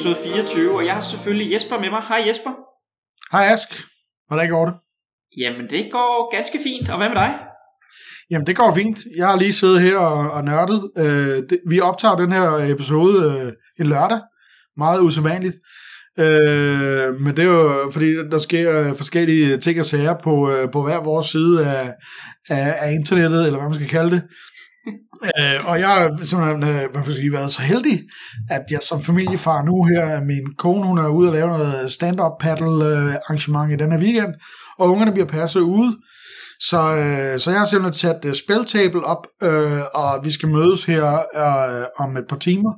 episode 24, og jeg har selvfølgelig Jesper med mig. Hej Jesper. Hej Ask. Hvordan går det? Jamen, det går ganske fint. Og hvad med dig? Jamen, det går fint. Jeg har lige siddet her og, og nørdet. Øh, det, vi optager den her episode øh, en lørdag. Meget usædvanligt. Øh, men det er jo, fordi der sker forskellige ting og sager på, øh, på hver vores side af, af, af internettet, eller hvad man skal kalde det øh, og jeg har simpelthen øh, man sige, været så heldig, at jeg som familiefar nu her, min kone hun er ude og lave noget stand-up paddle øh, arrangement i denne weekend, og ungerne bliver passet ude. Så, øh, så jeg har simpelthen sat øh, speltable op, øh, og vi skal mødes her øh, om et par timer.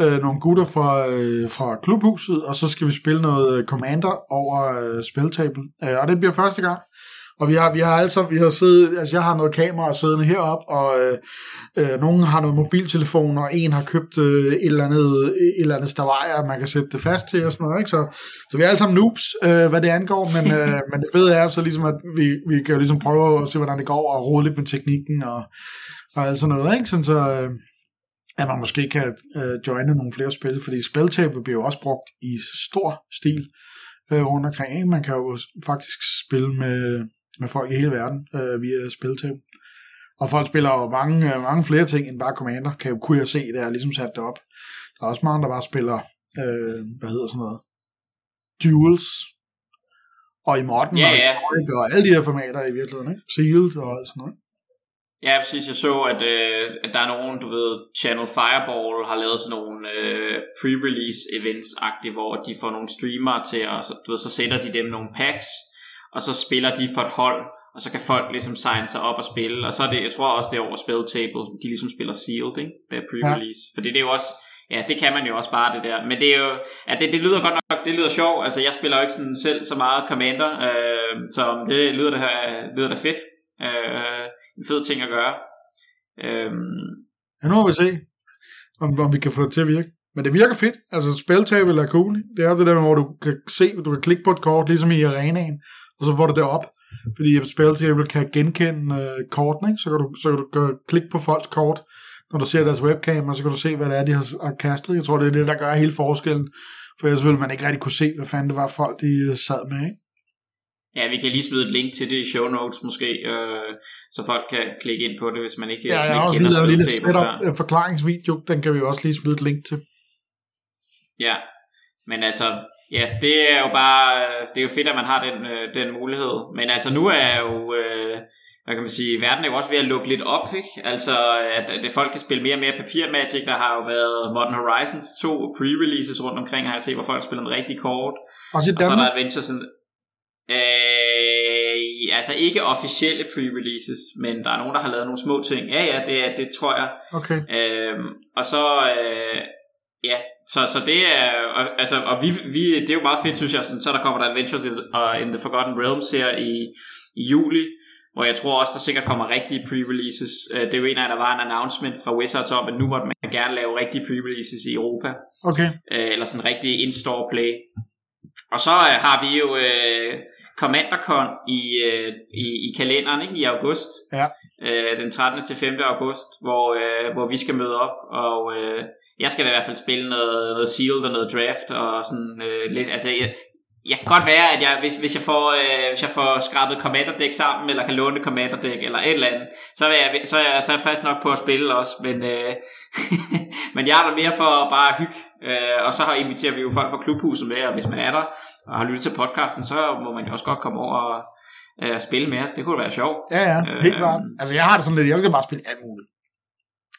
Øh, nogle gutter fra, øh, fra klubhuset, og så skal vi spille noget øh, Commander over øh, speltable. Øh, og det bliver første gang. Og vi har, vi har alle sammen, vi har siddet, altså jeg har noget kamera siddende heroppe, og øh, øh, nogen har noget mobiltelefon, og en har købt øh, et eller andet, et eller andet stavajer, man kan sætte det fast til og sådan noget, ikke? Så, så vi er alle sammen noobs, øh, hvad det angår, men, øh, men det fede er så ligesom, at vi, vi kan ligesom prøve at se, hvordan det går, og rode lidt med teknikken og, og alt sådan noget, ikke? Sådan så, øh, at man måske kan øh, joine nogle flere spil, fordi spiltape bliver jo også brugt i stor stil øh, rundt omkring. Ikke? Man kan jo faktisk spille med, med folk i hele verden øh, via spiltab. Og folk spiller jo mange, øh, mange flere ting end bare Commander, kan, kunne jeg se, da jeg ligesom satte det op. Der er også mange, der bare spiller, øh, hvad hedder sådan noget, Duels, og i modden, Ja, og, ja. Og alle de her formater i virkeligheden, ikke? Sealed og alt sådan noget. Ja, præcis. Jeg så, at, øh, at der er nogen, du ved, Channel Fireball har lavet sådan nogle øh, pre-release events-agtige, hvor de får nogle streamere til, og så, du ved, så sender de dem nogle packs, og så spiller de for et hold, og så kan folk ligesom signe sig op og spille, og så er det, jeg tror også det er over Spelltable, de ligesom spiller sealed, ikke? Det er pre-release. Ja. Fordi det er jo også, ja, det kan man jo også bare det der, men det er jo, ja, det, det lyder godt nok, det lyder sjovt, altså jeg spiller jo ikke sådan selv så meget Commander, øh, så det lyder det her, lyder da fedt. Øh, en fed ting at gøre. Øhm, Ja, nu må vi se, om, om vi kan få det til at virke. Men det virker fedt. Altså, spiltable er cool. Det er det der, hvor du kan se, du kan klikke på et kort, ligesom i arenaen, og så får du det op. Fordi spiltable kan genkende øh, kortene, ikke? Så, kan du, så kan du gøre, klikke på folks kort, når du ser deres webcam, og så kan du se, hvad det er, de har, har kastet. Jeg tror, det er det, der gør hele forskellen. For ellers ville man ikke rigtig kunne se, hvad fanden det var, folk de øh, sad med, ikke? ja, vi kan lige smide et link til det i show notes måske, øh, så folk kan klikke ind på det, hvis man ikke, Ja, hvis jeg man har ikke også kender lige lavet en lille Spelltable setup øh, forklaringsvideo, den kan vi også lige smide et link til. Ja, men altså, ja, det er jo bare, det er jo fedt, at man har den, øh, den mulighed. Men altså, nu er jo, øh, hvad kan man sige, verden er jo også ved at lukke lidt op, ikke? Altså, at, at folk kan spille mere og mere papir-magic. Der har jo været Modern Horizons 2 pre-releases rundt omkring, har jeg set, hvor folk spiller en rigtig kort. Og så er der Adventure sådan... Øh, altså ikke officielle pre-releases, men der er nogen, der har lavet nogle små ting. Ja, ja, det, det tror jeg. Okay. Øhm, og så, øh, ja, så, så det er, og, altså, og vi, vi, det er jo meget fedt, synes jeg, sådan, så der kommer der Adventures in, uh, in the Forgotten Realms her i, i juli, hvor jeg tror også, der sikkert kommer rigtige pre-releases. Øh, det er jo en af, der var en announcement fra Wizards om, at nu måtte man gerne lave rigtige pre-releases i Europa, Okay. øh, eller sådan rigtig in-store play. Og så øh, har vi jo øh, CommanderCon i, øh, i, i kalenderen ikke? i august. Ja. Øh, den 13. til 5. august, hvor, øh, hvor vi skal møde op. Og øh, jeg skal da i hvert fald spille noget, noget sealed og noget draft. Og sådan øh, lidt, altså, jeg, jeg kan godt være, at jeg, hvis, hvis, jeg får, øh, hvis jeg får skrabet Commander Deck sammen, eller kan låne Commander Deck, eller et eller andet, så er jeg, så er jeg, så er jeg frisk nok på at spille også, men, øh, men jeg er der mere for bare at hygge, øh, og så har inviterer vi jo folk fra klubhuset med, og hvis man er der, og har lyttet til podcasten, så må man jo også godt komme over og øh, spille med os, det kunne være sjovt. Ja, ja, helt Øh, klart. Altså, jeg har det sådan lidt, jeg skal bare spille alt muligt.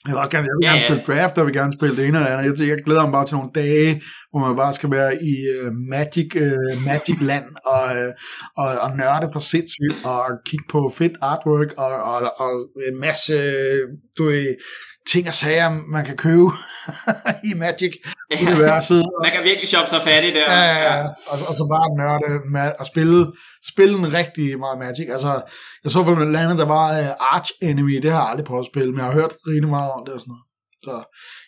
Jeg vil også gerne, jeg vil Ja, gerne ja. spille draft, og jeg vil gerne spille det ene det andet. Jeg, jeg glæder mig bare til nogle dage, hvor man bare skal være i uh, Magic, uh, Magic land og, uh, og, og nørde for sindssygt, og kigge på fedt artwork, og, og, og en masse du ved, ting og sager, man kan købe i Magic universet. Man kan virkelig shoppe sig fattig der. Ja, ja, ja. Og, og så bare nørde med at spille, spille en rigtig meget Magic. Altså, jeg så for et andet, der var uh, Arch Enemy, det har jeg aldrig prøvet at spille, men jeg har hørt rigtig meget om det og sådan noget. Så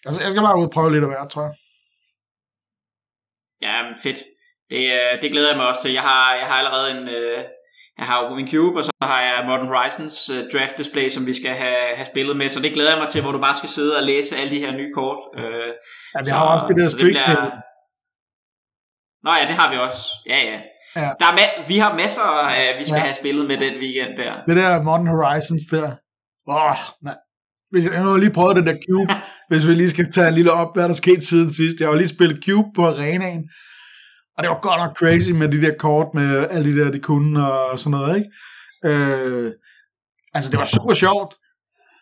altså, jeg skal bare ud og prøve lidt af hvert, tror jeg. Ja, fedt. Det, øh, det glæder jeg mig også til. Jeg har, jeg har allerede en... Øh, jeg har jo min cube, og så har jeg Modern Horizons øh, draft display, som vi skal have, have spillet med. Så det glæder jeg mig til, hvor du bare skal sidde og læse alle de her nye kort. Øh, Ja, vi har også det der så det bliver-. Nå ja, det har vi også. Ja, ja. Ja. Der er ma- vi har masser, af, vi skal Ja. have spillet med den weekend der. Det der Modern Horizons der. Åh, oh, man. Hvis jeg, jeg har lige prøvet den der Cube, hvis vi lige skal tage en lille op, hvad der skete siden sidst. Jeg har jo lige spillet Cube på arenaen, og det var godt nok crazy med de der kort, med alle de der, de kunne og sådan noget, ikke? Øh, altså, det var super sjovt.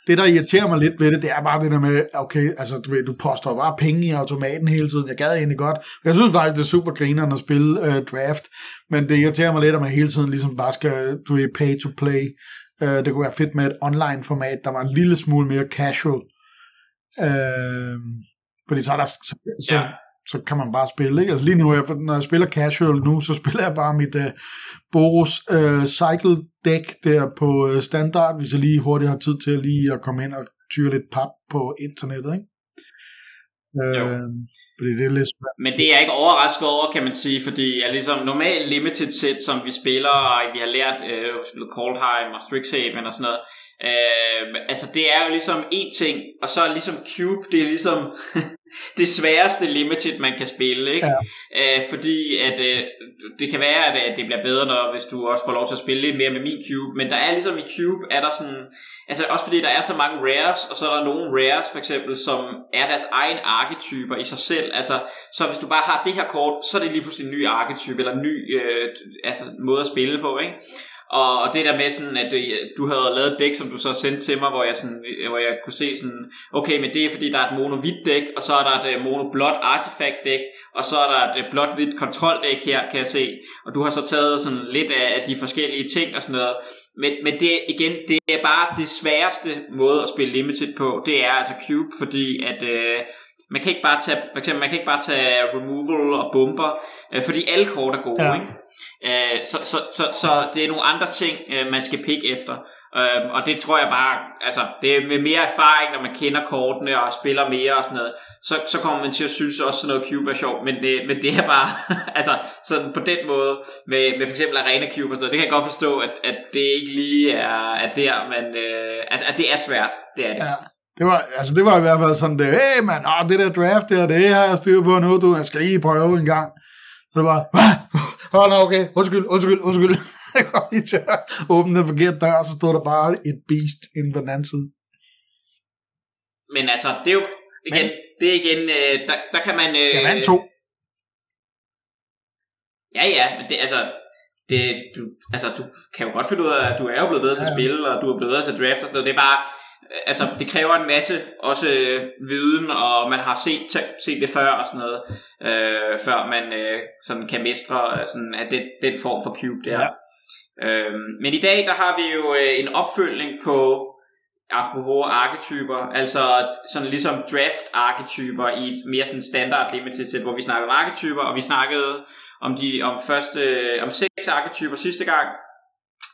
Det, der irriterer mig lidt ved det, det er bare det der med, okay, altså, du, ved, du poster bare penge i automaten hele tiden. Jeg gad egentlig godt. Jeg synes faktisk, det er super grineren at spille øh, draft, men det irriterer mig lidt, at man hele tiden ligesom bare skal, du ved, pay to play. Øh, det kunne være fedt med et online-format, der var en lille smule mere casual. Øh, fordi så, er der, så, så, Ja så kan man bare spille. Ikke? Altså lige nu, jeg, når jeg spiller casual nu, så spiller jeg bare mit uh, Boros uh, Cycle Deck der på uh, standard, hvis jeg lige hurtigt har tid til lige at komme ind og tyre lidt pap på internettet. Ikke? Jo. Øh, fordi det er lidt svært. Men det er jeg ikke overrasket over, kan man sige, fordi er ligesom normalt limited set, som vi spiller, og vi har lært, øh, Coldheim og Strixhaven og sådan noget, øh, altså det er jo ligesom en ting, og så er ligesom Cube, det er ligesom det sværeste limited, man kan spille, ikke? Ja. Øh, fordi at øh, det kan være, at, at det bliver bedre, når, hvis du også får lov til at spille lidt mere med min Cube, men der er ligesom i Cube, er der sådan, altså også fordi der er så mange rares, og så er der nogle rares for eksempel, som er deres egen arketyper i sig selv, altså så hvis du bare har det her kort, så er det lige pludselig en ny arketype, eller en ny øh, altså, måde at spille på, ikke? Og, og det der med sådan, at øh, du havde lavet et dæk, som du så sendte til mig, hvor jeg, sådan, øh, hvor jeg kunne se sådan, okay, men det er fordi, der er et mono-hvidt dæk, og så er der et øh, mono-blåt artifact dæk, og så er der et blåt-hvidt kontroldæk her, kan jeg se. Og du har så taget sådan lidt af, af de forskellige ting og sådan noget. Men, men det igen, det er bare det sværeste måde at spille Limited på, det er altså Cube, fordi at... Øh, man kan ikke bare tage, for eksempel, man kan ikke bare tage removal og bomber, øh, fordi alle kort er gode, Ja. ikke? Øh, så, så, så, så det er nogle andre ting, øh, man skal pick efter. Øh, og det tror jeg bare, altså, det er med mere erfaring, når man kender kortene og spiller mere og sådan noget, så, så kommer man til at synes også sådan noget Cube er sjovt, men det, men det er bare, altså, sådan på den måde, med, med for eksempel Arena Cube og sådan noget, det kan jeg godt forstå, at, at det ikke lige er, er der, men øh, at, at det er svært, det er det. Ja. Det var, altså det var i hvert fald sådan, det, hey man, åh, det der draft der, det har jeg styr på nu, du, jeg skal lige prøve en gang. Så det var, hvad? Åh, oh, okay, undskyld, undskyld, undskyld. Jeg kom lige til at åbne den forkerte dør, og så stod der bare et beast inden på den anden side. Men altså, det er jo, igen, Men- det er igen, øh, der, der kan man... Øh, Jeg vandt to. Ja, ja, men det, altså, det, du, altså, du kan jo godt finde ud af, at du er jo blevet bedre til at spille, og du er blevet bedre til at draft og sådan noget. Det er bare, altså, det kræver en masse også øh, viden, og man har set, set det før og sådan noget, øh, før man øh, sådan kan mestre øh, sådan, at det, den form for cube der. Ja. Øhm, men i dag, der har vi jo øh, en opfølgning på apropos arketyper, altså sådan ligesom draft-arketyper i et mere sådan standard limited set, hvor vi snakkede om arketyper, og vi snakkede om de om første om seks arketyper sidste gang.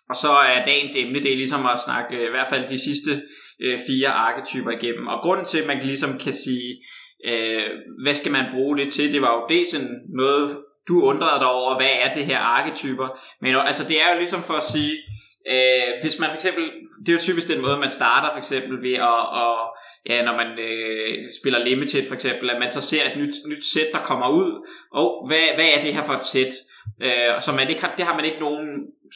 Og så er dagens emne, det er ligesom at snakke i hvert fald de sidste øh, fire arketyper igennem. Og grunden til, at man ligesom kan sige, øh, hvad skal man bruge det til, det var jo det sådan noget, du undrede dig over, hvad er det her arketyper. Men altså det er jo ligesom for at sige, øh, hvis man for eksempel, det er jo typisk den måde, man starter for eksempel ved at, at ja, når man øh, spiller Limited for eksempel, at man så ser et nyt, nyt sæt, der kommer ud, og hvad, hvad er det her for et sæt? Øh, så man ikke har, det har man ikke nogen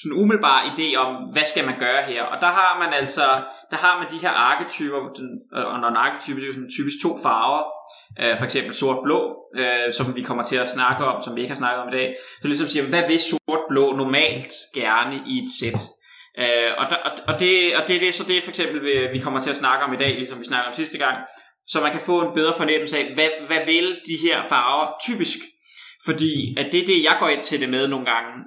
sådan umiddelbar idé om, hvad skal man gøre her? Og der har man altså, der har man de her arketyper, den- øh, og når en arketype, det er jo sådan typisk to farver, øh, for eksempel sort-blå, øh, som vi kommer til at snakke om, som vi ikke har snakket om i dag. Så ligesom siger, hvad vil sort-blå normalt gerne i et sæt? Øh, og, der, og, og, det, og det er det, så det er for eksempel, øh, vi kommer til at snakke om i dag, ligesom vi snakkede om sidste gang, så man kan få en bedre fornemmelse af, hvad, hvad vil de her farver typisk? Fordi at det er det, jeg går ind til det med nogle gange.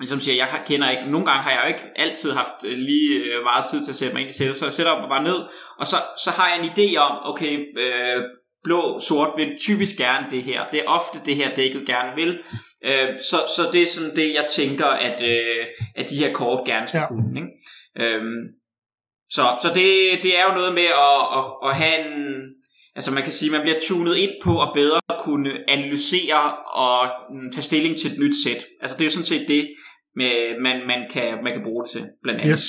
Ligesom siger, jeg kender ikke, nogle gange har jeg jo ikke altid haft øh, lige øh, meget tid til at sætte mig ind i sættet, så jeg sætter op bare ned, og så, så har jeg en idé om, okay, øh, blå, sort vil typisk gerne det her. Det er ofte det her, dækket gerne vil. Øh, så, så det er sådan det, jeg tænker, at, øh, at de her kort gerne skal Ja. kunne. Ikke? Øhm, så så det, det er jo noget med at, at, at have en... Altså man kan sige, at man bliver tunet ind på at bedre kunne analysere og mm, tage stilling til et nyt sæt. Altså det er jo sådan set det, man, man, kan, man kan bruge det til, blandt andet. Yes.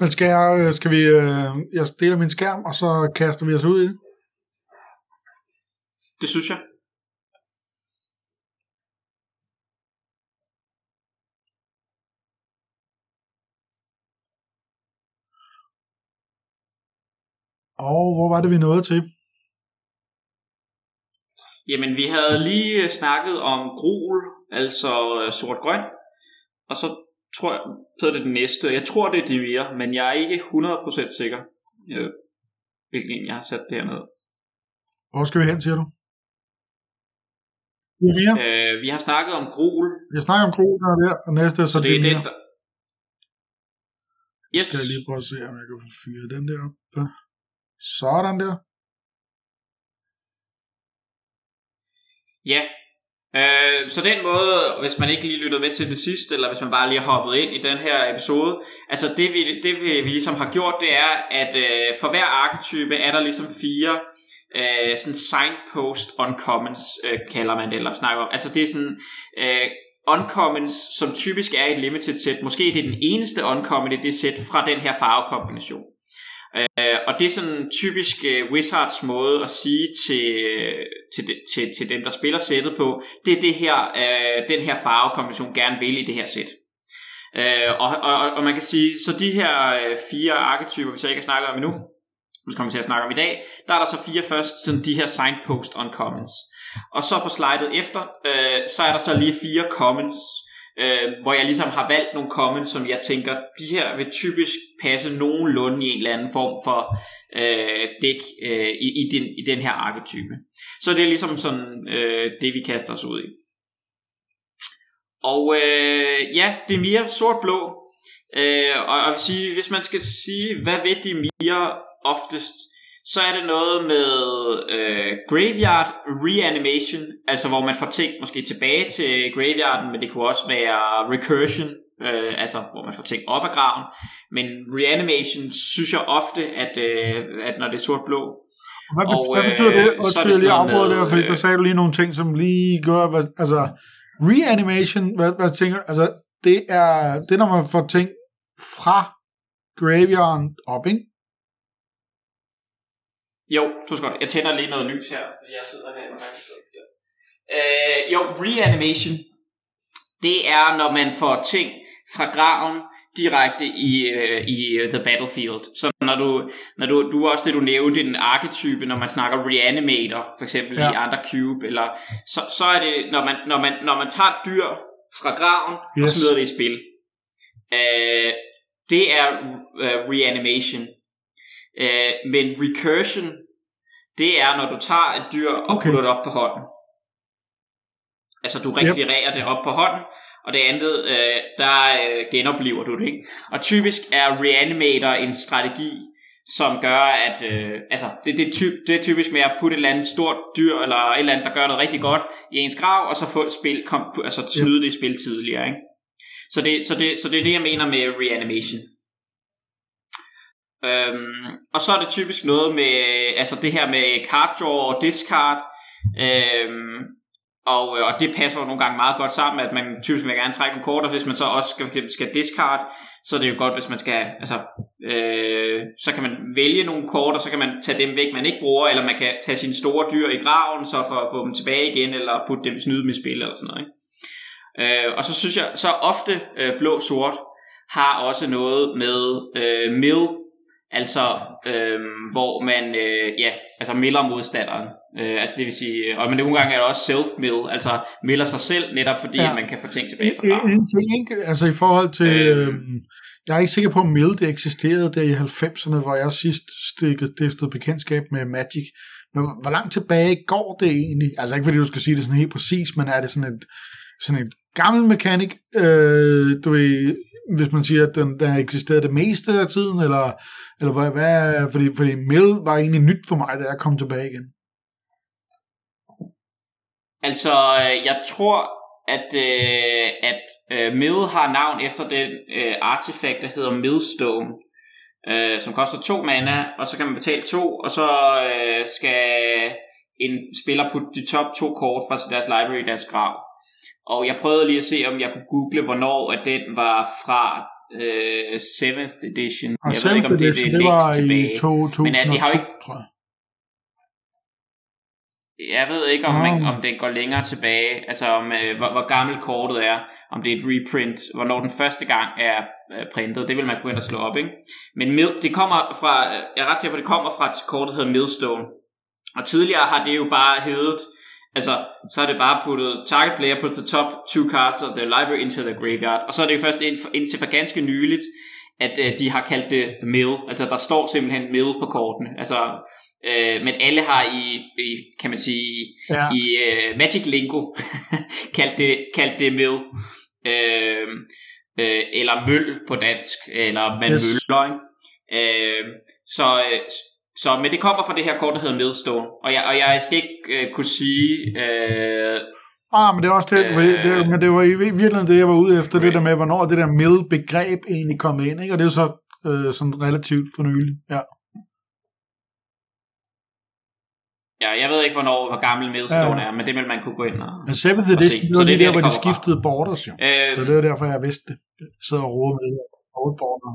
Men skal, jeg, øh, skal vi, øh, jeg deler min skærm, og så kaster vi os ud i det? Det synes jeg. Og hvor var det, vi nåede til? Jamen, vi havde lige øh, snakket om grul, altså øh, sort-grøn, og så tror jeg, så er det den næste. Jeg tror, det er Divir, men jeg er ikke 100% sikker, øh, hvilken jeg har sat dernede. Hvor skal vi hen, siger du? Divir? Øh, vi har snakket om grul. Vi har snakket om grul, der er der, og næste er så, så det er den, der... Yes. Skal jeg lige prøve at se, om jeg kan få fyret den der op. Sådan der. Ja, øh, så den måde, hvis man ikke lige lyttede med til det sidste, eller hvis man bare lige har hoppet ind i den her episode, altså det vi, det vi, vi ligesom har gjort, det er, at øh, for hver arketype er der ligesom fire øh, sådan signpost uncommons, øh, kalder man det, eller snakker om. Altså det er sådan... Øh, uncommons, som typisk er i et limited set. Måske det er den eneste uncommon i det sæt fra den her farvekombination. Uh, og det er sådan typisk øh, Wizards måde at sige til, til, til, til dem, der spiller sættet på, det er det her, øh, den her farvekombination gerne vil i det her sæt. Uh, og, og, og man kan sige, så de her fire arketyper, hvis jeg ikke har snakket om endnu, nu kommer til at snakke om i dag, der er der så fire først, sådan de her signpost uncommons. Og så på slidet efter, uh, så er der så lige fire commons, øh, Øh, hvor jeg ligesom har valgt nogle comments, som jeg tænker, de her vil typisk passe nogenlunde i en eller anden form for øh, dæk øh, i, i, den, i den her arketype. Så det er ligesom sådan øh, det, vi kaster os ud i. Og øh, ja, det er mere sort-blå. Øh, og jeg vil sige, hvis man skal sige, hvad ved de mere oftest, så er det noget med øh, graveyard reanimation, altså hvor man får ting måske tilbage til graveyarden, men det kunne også være recursion, øh, altså hvor man får ting op af graven. Men reanimation synes jeg ofte, at, øh, at når det er sort-blå, hvad, og, hvad betyder det? Og så jeg lige afbryde der, fordi øh, der sagde du lige nogle ting, som lige gør, hvad, altså reanimation, hvad, hvad tænker altså det er, det er, når man får ting fra graveyarden op, ikke? Jo, du skal godt. Jeg tænder lige noget lys her. Jeg sidder her øh, Jo, reanimation. Det er, når man får ting fra graven direkte i, øh, i øh, The Battlefield. Så når du, når du, du også det, du nævnte, en arketype, når man snakker reanimator, for eksempel ja. i andre cube, eller, så, så er det, når man, når, man, når man tager dyr fra graven yes. og smider det i spil. Øh, det er uh, reanimation. Øh, men recursion, det er, når du tager et dyr og okay. putter det op på hånden. Altså, du rekvirerer yep. det op på hånden, og det andet, øh, der øh, genoplever du det, ikke? Og typisk er Reanimator en strategi, som gør, at øh, altså, det, det, typ, det er typisk med at putte et eller andet stort dyr, eller et eller andet, der gør noget rigtig godt i ens grav, og så få et spil, kom, altså snyde yep. det spil tidligere, ikke? Så det, så, det, så det er det, jeg mener med reanimation. Øhm, og så er det typisk noget med altså det her med card draw og discard. Øhm, og, øh, og det passer jo nogle gange meget godt sammen, at man typisk vil gerne trække nogle kort, og hvis man så også skal, skal discard, så er det jo godt, hvis man skal, altså, øh, så kan man vælge nogle kort, og så kan man tage dem væk, man ikke bruger, eller man kan tage sine store dyr i graven, så for at få dem tilbage igen, eller putte dem snyde med spil, eller sådan noget. Ikke? Øh, og så synes jeg, så ofte øh, blå-sort har også noget med øh, mill Altså, øh, hvor man, øh, ja, altså miller modstanderen. Øh, altså det vil sige, og men nogle gange er det også self-mill, altså miller sig selv, netop fordi ja. man kan få ting tilbage fra en, en ting, ikke? Altså i forhold til, øh, øh, jeg er ikke sikker på, at mill det eksisterede der i 90'erne, hvor jeg sidst stikket, stiftede bekendtskab med Magic. Men hvor langt tilbage går det egentlig? Altså ikke fordi du skal sige det sådan helt præcis, men er det sådan et, sådan et gammel mekanik, øh, du ved, hvis man siger, at den, der eksisterede det meste af tiden, eller, eller hvad, hvad fordi, fordi Mill var egentlig nyt for mig, da jeg kom tilbage igen. Altså, øh, jeg tror, at, øh, at øh, Mill har navn efter den øh, artefakt, der hedder Millstone, øh, som koster to mana, og så kan man betale to, og så øh, skal en spiller putte de top to kort fra deres library i deres grav. Og jeg prøvede lige at se, om jeg kunne google, hvornår at den var fra øh, 7th edition. Og jeg ved ikke, om det, det, det var tilbage. i 2002, Men, uh, det har jo ikke, tror jeg. Jeg ved ikke, om, man, om det går længere tilbage, altså om, øh, hvor, hvor gammelt kortet er, om det er et reprint, hvornår den første gang er øh, printet, det vil man kunne ind og slå op, ikke? Men Mil, det kommer fra, jeg er ret sikker på, det kommer fra et kort, der hedder Millstone, og tidligere har det jo bare heddet, altså, så har det bare puttet target player puts the top two cards of the library into the graveyard, og så er det jo først indtil for ganske nyligt, at øh, de har kaldt det mill, altså der står simpelthen mill på kortene, altså Øh, men alle har i, i kan man sige, ja. i uh, Magic Lingo kaldt, det, kaldt det mill. Øh, øh, eller møl på dansk, eller man yes. møller, ikke? Øh, så, så, men det kommer fra det her kort, der hedder Millstone, og jeg, og jeg skal ikke øh, kunne sige... Øh, Ah, men det er også det, øh, det, men det var i virkeligheden det, jeg var ude efter, okay. det der med, hvornår det der mill-begreb egentlig kom ind, ikke? og det er så øh, sådan relativt for nylig, ja. Ja, jeg ved ikke, hvornår, hvor gammel Millstone ja. er, men det vil man kunne gå ind og Men 7th edition, det var det, der, hvor de skiftede fra. borders, jo. Øh, så det er derfor, jeg vidste det. Jeg sidder og roer med border.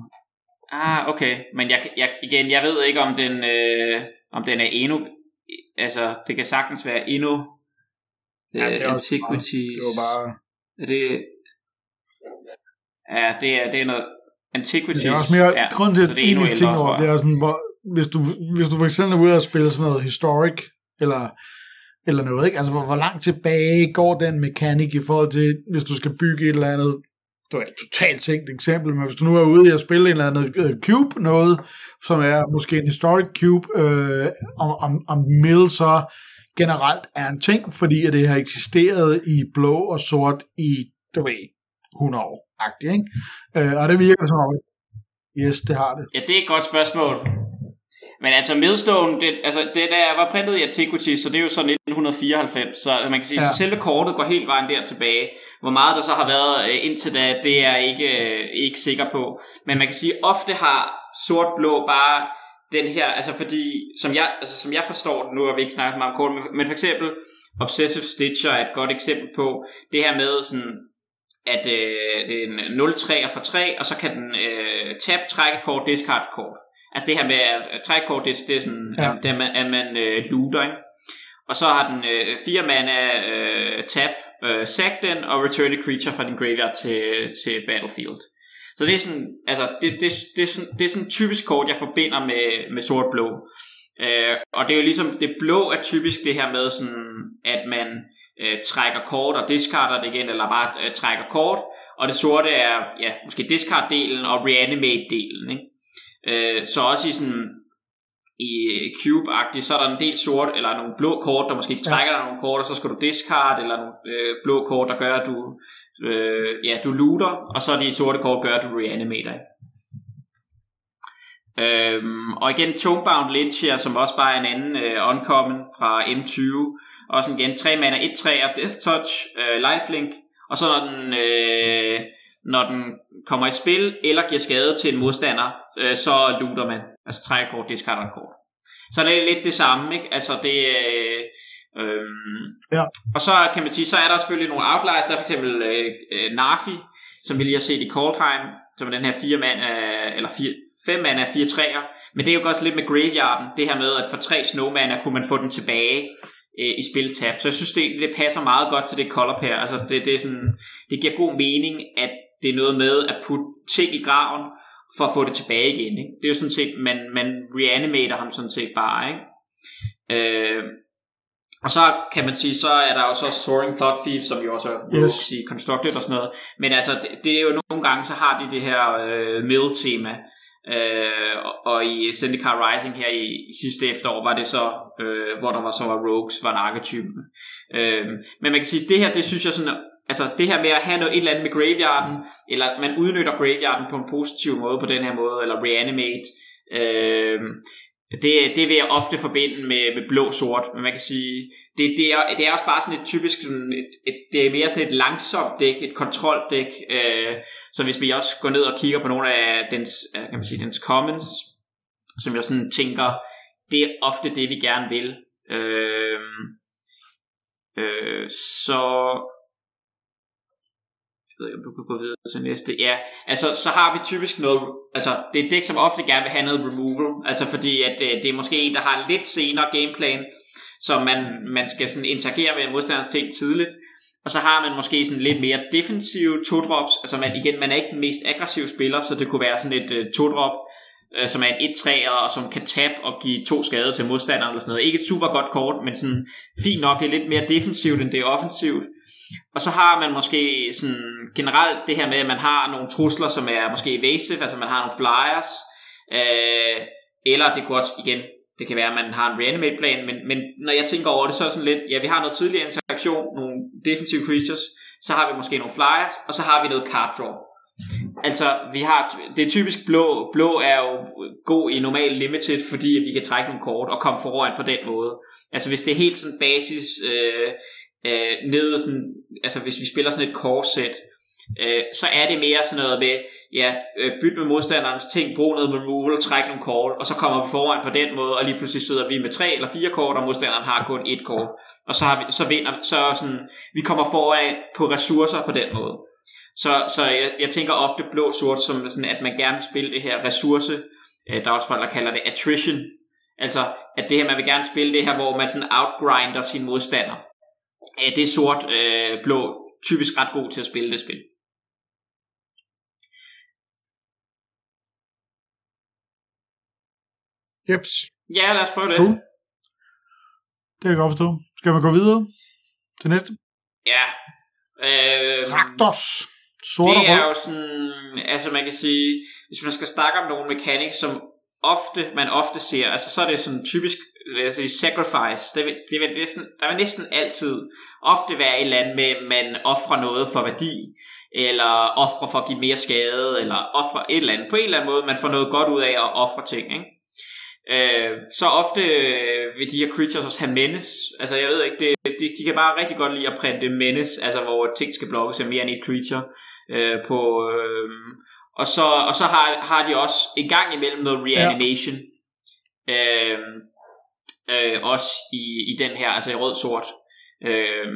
Ah, okay. Men jeg, jeg, igen, jeg ved ikke, om den, øh, om den er endnu... Altså, det kan sagtens være endnu... Ja, det er antiquities. det var bare... Er det... Ja, det er, det er noget... Antiquities. Det er også mere... Ja, grunden til, at det er endnu ting over, det er sådan, hvor, hvis du, hvis du for eksempel er ude og spille sådan noget historic, eller, eller noget, ikke? Altså, hvor, hvor langt tilbage går den mekanik i forhold til, hvis du skal bygge et eller andet, det er et totalt tænkt eksempel, men hvis du nu er ude i at spille en eller anden øh, cube, noget, som er måske en historic cube, øh, om, om, om mill så generelt er en ting, fordi at det har eksisteret i blå og sort i, du ved, 100 år, ikke? Øh, og det virker som om, yes, det har det. Ja, det er et godt spørgsmål. Men altså Millstone, det, altså, det der var printet i Antiquity, så det er jo så 1994, så man kan sige, ja. så selve kortet går helt vejen der tilbage. Hvor meget der så har været øh, indtil da, det er jeg ikke, øh, ikke sikker på. Men man kan sige, ofte har sort-blå bare den her, altså fordi, som jeg, altså, som jeg forstår det, nu har vi ikke snakket så meget om kort, men, men for eksempel Obsessive Stitcher er et godt eksempel på det her med sådan, at øh, det er en 0-3 for 3, og så kan den øh, tabe, trække kort, discard kort. Altså det her med at trækkort, det, det er sådan, ja. at, man, at man øh, looter, ikke? Og så har den øh, fire mana øh, tap, øh, sack den, og return a creature fra din graveyard til, til battlefield. Så det er sådan, altså, det, det, det, er sådan, det er sådan typisk kort, jeg forbinder med, med sort-blå. Øh, og det er jo ligesom, det blå er typisk det her med sådan, at man øh, trækker kort og discarder det igen, eller bare øh, trækker kort, og det sorte er, ja, måske discard-delen og reanimate-delen, ikke? Øh, så også i sådan i Cube-agtigt, så er der en del sort, eller nogle blå kort, der måske trækker ja. dig nogle kort, og så skal du discard, eller nogle øh, blå kort, der gør, at du, øh, ja, du looter, og så de sorte kort gør, at du reanimater. Øhm, og igen Tonebound Lynch her, som også bare er en anden øh, uncommon fra M20. Også igen 3 mana, 1 3 Death Touch, øh, Lifelink, og så når den, øh, når den kommer i spil, eller giver skade til en modstander, øh, så looter man. Altså trækker kort, discarder kort. Så det er lidt det samme, ikke? Altså det... Øh, øh, ja. Og så kan man sige, så er der selvfølgelig nogle outliers. Der er for eksempel øh, øh, Nafi, som vi lige har set i Coldheim, som er den her 4 mand, øh, eller 4, 5 mand af 4 træer. Men det er jo også lidt med Graveyarden, det her med, at for 3 snowmaner kunne man få den tilbage øh, i spiltab. Så jeg synes, det, det passer meget godt til det color pair. Altså det, det, er sådan, det giver god mening, at det er noget med at putte ting i graven, for at få det tilbage igen. Ikke? Det er jo sådan set, man, man reanimater ham sådan set bare. Ikke? Øh, og så kan man sige, så er der jo så Soaring Thought Thief, som jo også er yes. i Constructed og sådan noget. Men altså, det, det er jo nogle gange, så har de det her øh, middle-tema. Øh, og i Syndicate Rising her i, i sidste efterår var det så, øh, hvor der var så var Rogues var en arketype. Øh, men man kan sige, det her, det synes jeg sådan Altså det her med at have noget, et eller andet med graveyarden, eller at man udnytter graveyarden på en positiv måde på den her måde, eller reanimate, øh, det, det vil jeg ofte forbinde med, med blå-sort, men man kan sige, det, det, er, det er også bare sådan et typisk, sådan et, et, det er mere sådan et langsomt dæk, et kontroldæk, øh, så hvis vi også går ned og kigger på nogle af dens, øh, kan man sige, dens commons, som jeg sådan tænker, det er ofte det, vi gerne vil. Øh, øh, så ved ikke, om du kan gå videre til næste. Ja, altså så har vi typisk noget, altså det er et dæk, som ofte gerne vil have noget removal, altså fordi at det, øh, det er måske en, der har en lidt senere gameplan, så man, man skal sådan interagere med modstanders ting tidligt. Og så har man måske sådan lidt mere defensive to-drops, altså man, igen, man er ikke den mest aggressive spiller, så det kunne være sådan et uh, to-drop, uh, som er en 1-3'er, og som kan tab og give to skade til modstanderen eller sådan noget. Ikke et super godt kort, men sådan fint nok, det er lidt mere defensivt, end det er offensivt. Og så har man måske sådan generelt det her med, at man har nogle trusler, som er måske evasive, altså man har nogle flyers, øh, eller det kunne også igen, det kan være, at man har en reanimate plan, men, men når jeg tænker over det, så er det sådan lidt, ja, vi har noget tidligere interaktion, nogle defensive creatures, så har vi måske nogle flyers, og så har vi noget card draw. Altså, vi har, det er typisk blå. Blå er jo god i normal limited, fordi vi kan trække nogle kort og komme foran på den måde. Altså, hvis det er helt sådan basis, øh, øh, nede sådan, altså hvis vi spiller sådan et core set, øh, så er det mere sådan noget med, ja, øh, bytte med modstanderens ting, brug noget removal, træk nogle kort, og så kommer vi foran på den måde, og lige pludselig sidder vi med tre eller fire kort, og modstanderen har kun et kort, og så, har vi, så vinder, så sådan, vi kommer foran på ressourcer på den måde. Så, så jeg, jeg tænker ofte blå-sort som sådan, at man gerne vil spille det her ressource, øh, der er også folk, der kalder det attrition, altså at det her, man vil gerne spille det her, hvor man sådan outgrinder sin modstander. Øh, det er sort, øh, blå, typisk ret god til at spille det spil. Jeps. Ja, lad os prøve det. Cool. Det kan jeg godt forstå. Skal man gå videre til næste? Ja. Øh, Raktos. Sort det er jo sådan, altså man kan sige, hvis man skal snakke om nogle mechanics, som ofte, man ofte ser, altså så er det sådan typisk, altså jeg sacrifice, det, vil, det vil næsten, der vil næsten altid ofte være et eller andet med, man offrer noget for værdi, eller offrer for at give mere skade, eller offrer et eller andet, på en eller anden måde, man får noget godt ud af at ofre ting, ikke? Øh, så ofte øh, vil de her creatures også have menace. Altså jeg ved ikke, det, de, de kan bare rigtig godt lide at printe menace, altså hvor ting skal blokkes af mere end et creature. Øh, på, øh, og så, og så har, har de også en gang imellem noget reanimation. Ja. Øh, øh, også i, i den her, altså i rød-sort. Øh,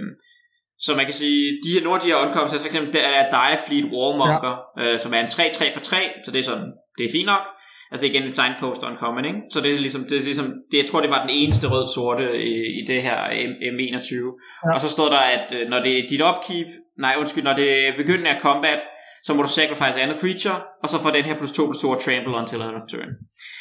så man kan sige, de her, nogle af de her altså for eksempel der er Direfleet Warmonger, ja. øh, som er en 3-3 for 3, så det er sådan, det er fint nok. Altså igen en signpost uncommon, ikke? Så det er ligesom, det er ligesom det, jeg tror det var den eneste rød-sorte i, i det her M- 21 Ja. Og så står der, at øh, når det er dit upkeep, nej undskyld, når det er begyndende af combat, så må du sacrifice andet creature, og så får den her plus 2 plus 2 trample until end of turn.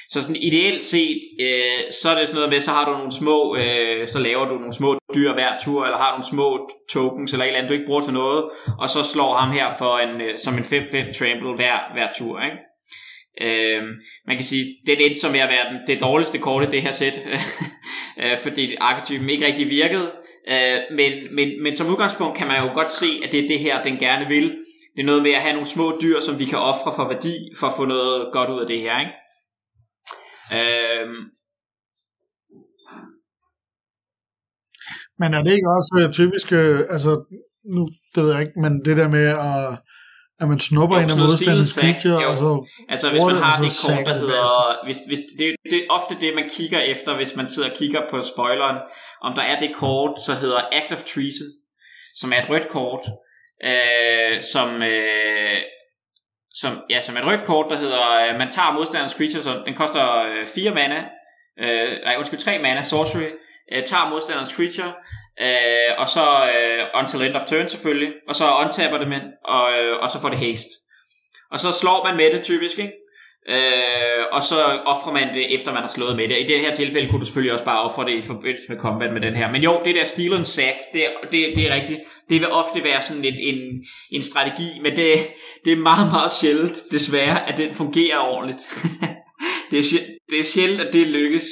Så sådan ideelt set, øh, så er det sådan noget med, så har du nogle små, øh, så laver du nogle små dyr hver tur, eller har nogle små tokens, eller et eller andet, du ikke bruger til noget, og så slår ham her for en, øh, som en 5-5 trample hver, hver tur, ikke? Øh, man kan sige, det endte som at være den, det dårligste kort i det her sæt, øh, fordi arketypen ikke rigtig virkede. Øh, men, men, men som udgangspunkt kan man jo godt se, at det er det her, den gerne vil. Det er noget med at have nogle små dyr, som vi kan ofre for værdi, for at få noget godt ud af det her. Ikke? Øh, Men er det ikke også øh, typisk, øh, altså, nu, det ved jeg ikke, men det der med at, at man snupper en af sack, creature, og så Altså hvis bruger man det, har det så kort, sacker der det hedder... Hvis, hvis, det, det er ofte det, man kigger efter, hvis man sidder og kigger på spoileren, om der er det kort, så hedder Act of Treason, som er et rødt kort, øh, som, øh, som, ja, som et rødt kort, der hedder, øh, man tager modstanderens creature, så den koster øh, 4 mana, øh, nej undskyld, 3 mana, sorcery, øh, tager modstanderens creature, øh, og så øh, until end of turn selvfølgelig, og så untapper det med, og, øh, og så får det haste. Og så slår man med det typisk, ikke? Øh, og så offrer man det efter man har slået med det. I det her tilfælde kunne du selvfølgelig også bare ofre det i forbindelse med combat med den her. Men jo, det der Steel and Sack, det, er- det, det er rigtigt. Det vil ofte være sådan en, en, en strategi, men det, det er meget, meget sjældent, desværre, at den fungerer ordentligt. det, er, det er sjældent, at det lykkes.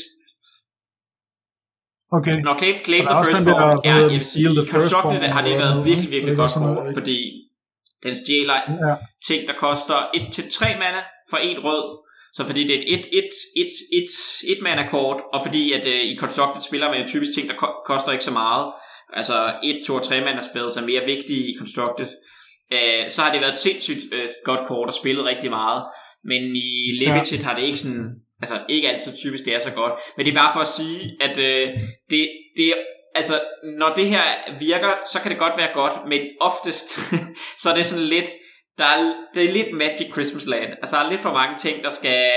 Okay. Når Claim, claim der the er der, er, hvad jeg vil sige, Steal Constructed har det eller været virkelig, virkelig godt kort, fordi den stjæler Ja. ting, der koster 1-3 mana for en rød. Så fordi det er et 1 et, et, et mana kort, og fordi at uh, i Constructed spiller man typisk ting, der ko- koster ikke så meget. Altså 1, 2 og 3 mana spells er mere vigtige i Constructed. Uh, så har det været et sindssygt uh, godt kort og spillet rigtig meget. Men i Limited ja. har det ikke sådan, altså ikke altid typisk det er så godt. Men det er bare for at sige, at uh, det, det er altså, når det her virker, så kan det godt være godt, men oftest, så er det sådan lidt, der er, det er lidt Magic Christmas Land. Altså, der er lidt for mange ting, der skal...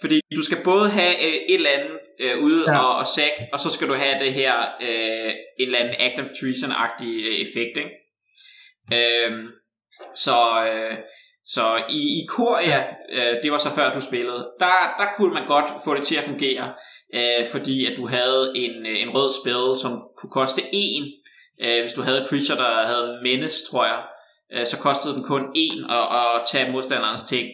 Fordi du skal både have øh, et eller andet øh, ude ja. og, og sack, og så skal du have det her øh, et eller andet Active Treason-agtig øh, effekt, ikke? Øh, så... Øh, så i, i Korea, øh, det var så før du spillede, der, der kunne man godt få det til at fungere, øh, fordi at du havde en, øh, en rød spil, som kunne koste en. Øh, hvis du havde et creature, der havde menace, tror jeg, øh, så kostede den kun en at, at tage modstanderens ting.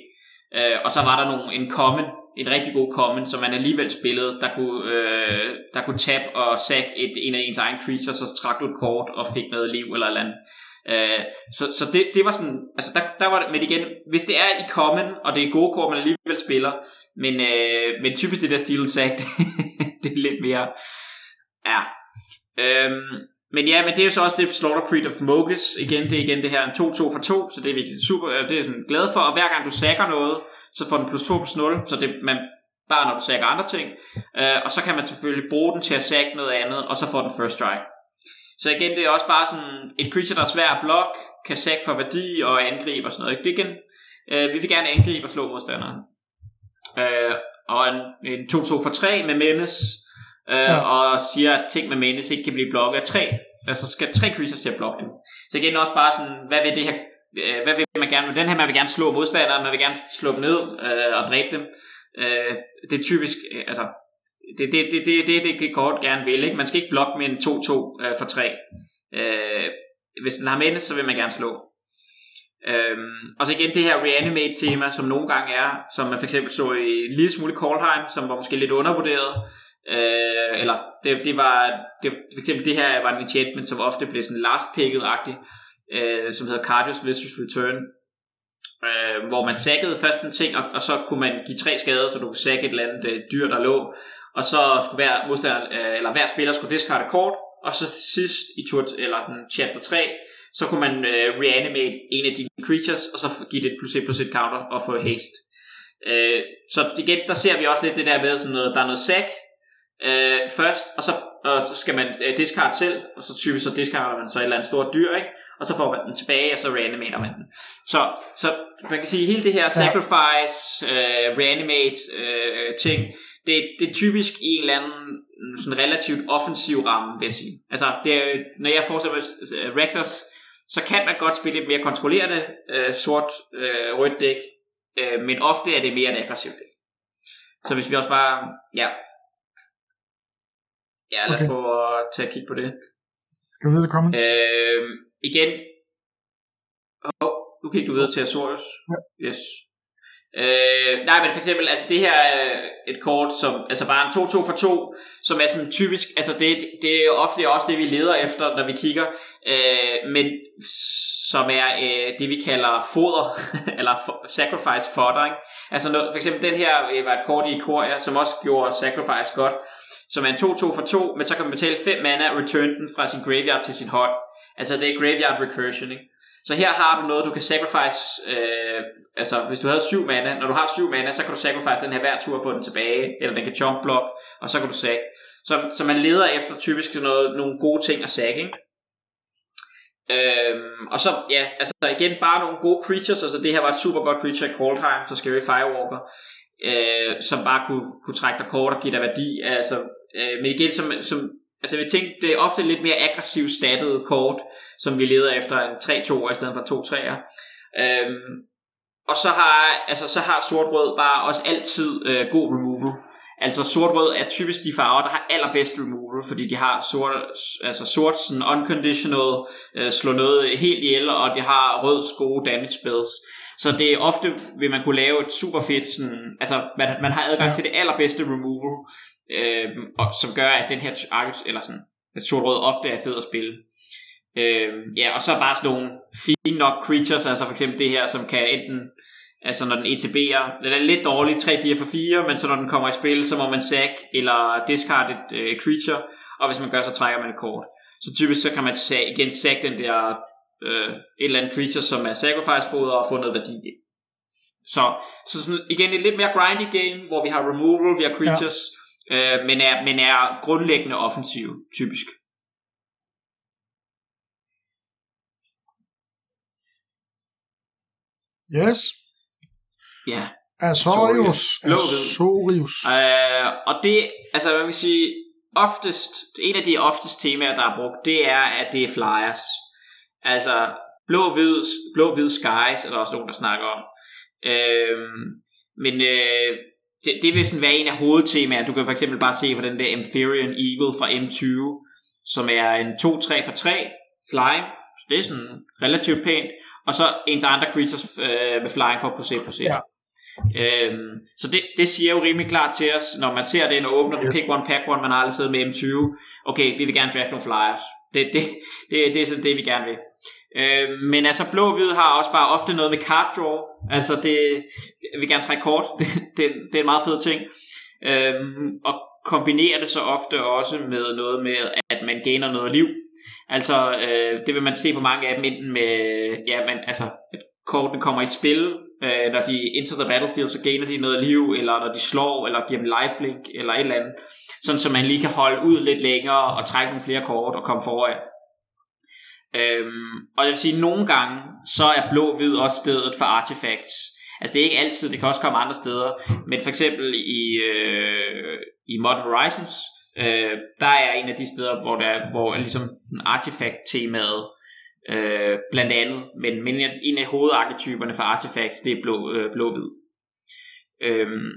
Øh, og så var der nogle, en common, en rigtig god common, som man alligevel spillede, der kunne, øh, der kunne tab og sack et, en af ens egen creatures, så trak du et kort og fik noget liv eller eller andet. Øh, så så det, det var sådan, altså der, der var det, men igen, hvis det er i common, og det er gode kort, man alligevel spiller, men, øh, men typisk det der stil sagt, det, er lidt mere, ja. Øhm, men ja, men det er jo så også det Slaughter Creed of Mogus. Igen, det er igen det her en 2-2 for 2, så det er vi super, øh, det er sådan glad for. Og hver gang du sacker noget, så får den plus 2 plus 0, så det man bare når du sacker andre ting. Øh, og så kan man selvfølgelig bruge den til at sække noget andet, og så får den first strike. Så igen, det er også bare sådan et creature, der er svær at blokke, kan sack for værdi og angribe og sådan noget. Det igen, øh, vi vil gerne angribe og slå modstanderen. Øh, og en, en 2-2 for 3 med menace, øh, ja. og siger, at ting med menace ikke kan blive blokket af tre. Altså skal tre creatures til at blokke dem. Så igen også bare sådan, hvad vil det her, øh, hvad vil man gerne med den her? Man vil gerne slå modstanderen, man vil gerne slå dem ned øh, og dræbe dem. Øh, det er typisk, øh, altså, det er det, det, det, det, det, det kort gerne vil. Ikke? Man skal ikke blokke med en 2-2 øh, for 3. Øh, hvis den har med så vil man gerne slå. Øhm, og så igen det her reanimate tema, som nogle gange er, som man for eksempel så i en lille smule Callheim, som var måske lidt undervurderet. Øh, eller det, det var det, for eksempel det her var en enchantment, som ofte blev sådan last picket agtig øh, som hedder Cardius Vicious Return, øh, hvor man sækkede først en ting, og, og så kunne man give tre skader, så du kunne sække et eller andet øh, dyr, der lå, og så skulle hver modstander, øh, eller hver spiller skulle discarde kort, og så sidst i tur, eller den chapter 3, så kunne man øh, reanimate en af dine creatures, og så give det et plus 1 plus 1 counter og få haste. Øh, så igen, der ser vi også lidt det der med sådan noget, der er noget sack, øh, først, og så, og så skal man øh, discard selv, og så typisk så discarder man så et eller andet stort dyr, ikke? og så får man den tilbage, og så reanimater man den. Så, så man kan sige, hele det her sacrifice, øh, reanimate øh, ting, det, det er typisk i en eller anden sådan relativt offensiv ramme, vil jeg sige. Altså, det er, når jeg forestiller mig uh, Rectors, så kan man godt spille et mere kontrollerende øh, sort øh, rødt dæk, øh, men ofte er det mere et aggressivt dæk. Så hvis vi også bare, ja, Ja, lad os okay. prøve at tage et kig på det. Kan du videre til comments? Øh, igen. Oh, nu gik du videre til Azorius. Ja. Yes. Øh, nej, men for eksempel, altså det her er et kort, som, altså bare en 2-2 for 2, som er sådan typisk, altså det, det er ofte også det, vi leder efter, når vi kigger, øh, men som er øh, det, vi kalder foder, eller sacrifice fodder, ikke? Altså noget, for eksempel den her øh, var et kort i Korea, som også gjorde sacrifice godt, som er en 2-2 for 2, men så kan man betale 5 mana og return den fra sin graveyard til sin hånd. Altså det er graveyard recursion, ikke? Så her har du noget, du kan sacrifice, øh, altså hvis du havde 7 mana, når du har 7 mana, så kan du sacrifice den her hver tur og få den tilbage, eller den kan jump block, og så kan du sack. Så, så man leder efter typisk noget, nogle gode ting at sack, ikke? Øhm, og så, ja, altså igen, bare nogle gode creatures, altså det her var et super godt creature i Coldheim, så Scary Firewalker, øh, som bare kunne, kunne trække dig kort og give dig værdi, altså Øh, men igen, som, som, altså vi tænkte, det er ofte lidt mere aggressivt stattet kort, som vi leder efter en 3-2 i stedet for 2-3'er. Øhm, og så har, altså, så har sort-rød bare også altid øh, god removal. Altså sort-rød er typisk de farver, der har allerbedst removal, fordi de har sort, altså sort sådan unconditional, øh, slå noget helt ihjel, og de har røds gode damage spells. Så det er ofte, vil man kunne lave et super fedt, sådan, altså man, man har adgang til det allerbedste removal, øh, og, som gør, at den her Argus, eller sådan, at sort-rød ofte er fed at spille. Øh, ja, og så bare sådan nogle fine nok creatures, altså for eksempel det her, som kan enten, altså når den ETB'er, den er lidt dårlig, 3-4 for 4, men så når den kommer i spil, så må man sack eller discard et øh, creature, og hvis man gør, så trækker man et kort. Så typisk så kan man sack, igen sack den der øh, et eller andet creature, som er sacrifice foder og få noget værdi i. Så, så sådan, igen et lidt mere grindy game, hvor vi har removal, vi har creatures, ja øh, men, er, men er grundlæggende offensiv, typisk. Yes. Ja. Azorius. Blå-hvid. Azorius. Øh, og det, altså hvad vil jeg sige, oftest, en af de oftest temaer, der er brugt, det er, at det er flyers. Altså, blå-hvid, blå-hvid skies, er der også nogen, der snakker om. Øh, men øh, det, det vil sådan være en af hovedtemaer. Du kan for eksempel bare se på den der Amphibian Eagle fra M20, som er en 2-3 for 3 flying. Så det er sådan relativt pænt. Og så ens andre creatures øh, med flying for plus 1 plus 1. Ja. Øhm, så det, det siger jo rimelig klart til os, når man ser det, når åbner yes. Yes. pick one, pack one, man har aldrig siddet med M20. Okay, vi vil gerne draft nogle flyers. Det, det, det, det er sådan det, vi gerne vil. Øh, men altså blå-hvid har også bare ofte noget med card draw. Altså det, jeg vil gerne trække kort. Det, det, er en meget fed ting. Øh, og kombinerer det så ofte også med noget med, at man gainer noget liv. Altså, øh, det vil man se på mange af dem, enten med, ja, man, altså, at kortene kommer i spil, øh, når de enter the battlefield, så gainer de noget liv, eller når de slår, eller giver dem lifelink, eller et eller andet. Sådan, så man lige kan holde ud lidt længere, og trække nogle flere kort, og komme foran. Øhm, og jeg vil sige, at nogle gange, så er blå-hvid også stedet for artifacts. Altså det er ikke altid, det kan også komme andre steder. Men for eksempel i, øh, i Modern Horizons, øh, der er en af de steder, hvor der er, hvor er ligesom artifact-temaet øh, blandt andet. Men, men en af hovedarketyperne for artifacts, det er blå, øh, blå-hvid. Øhm,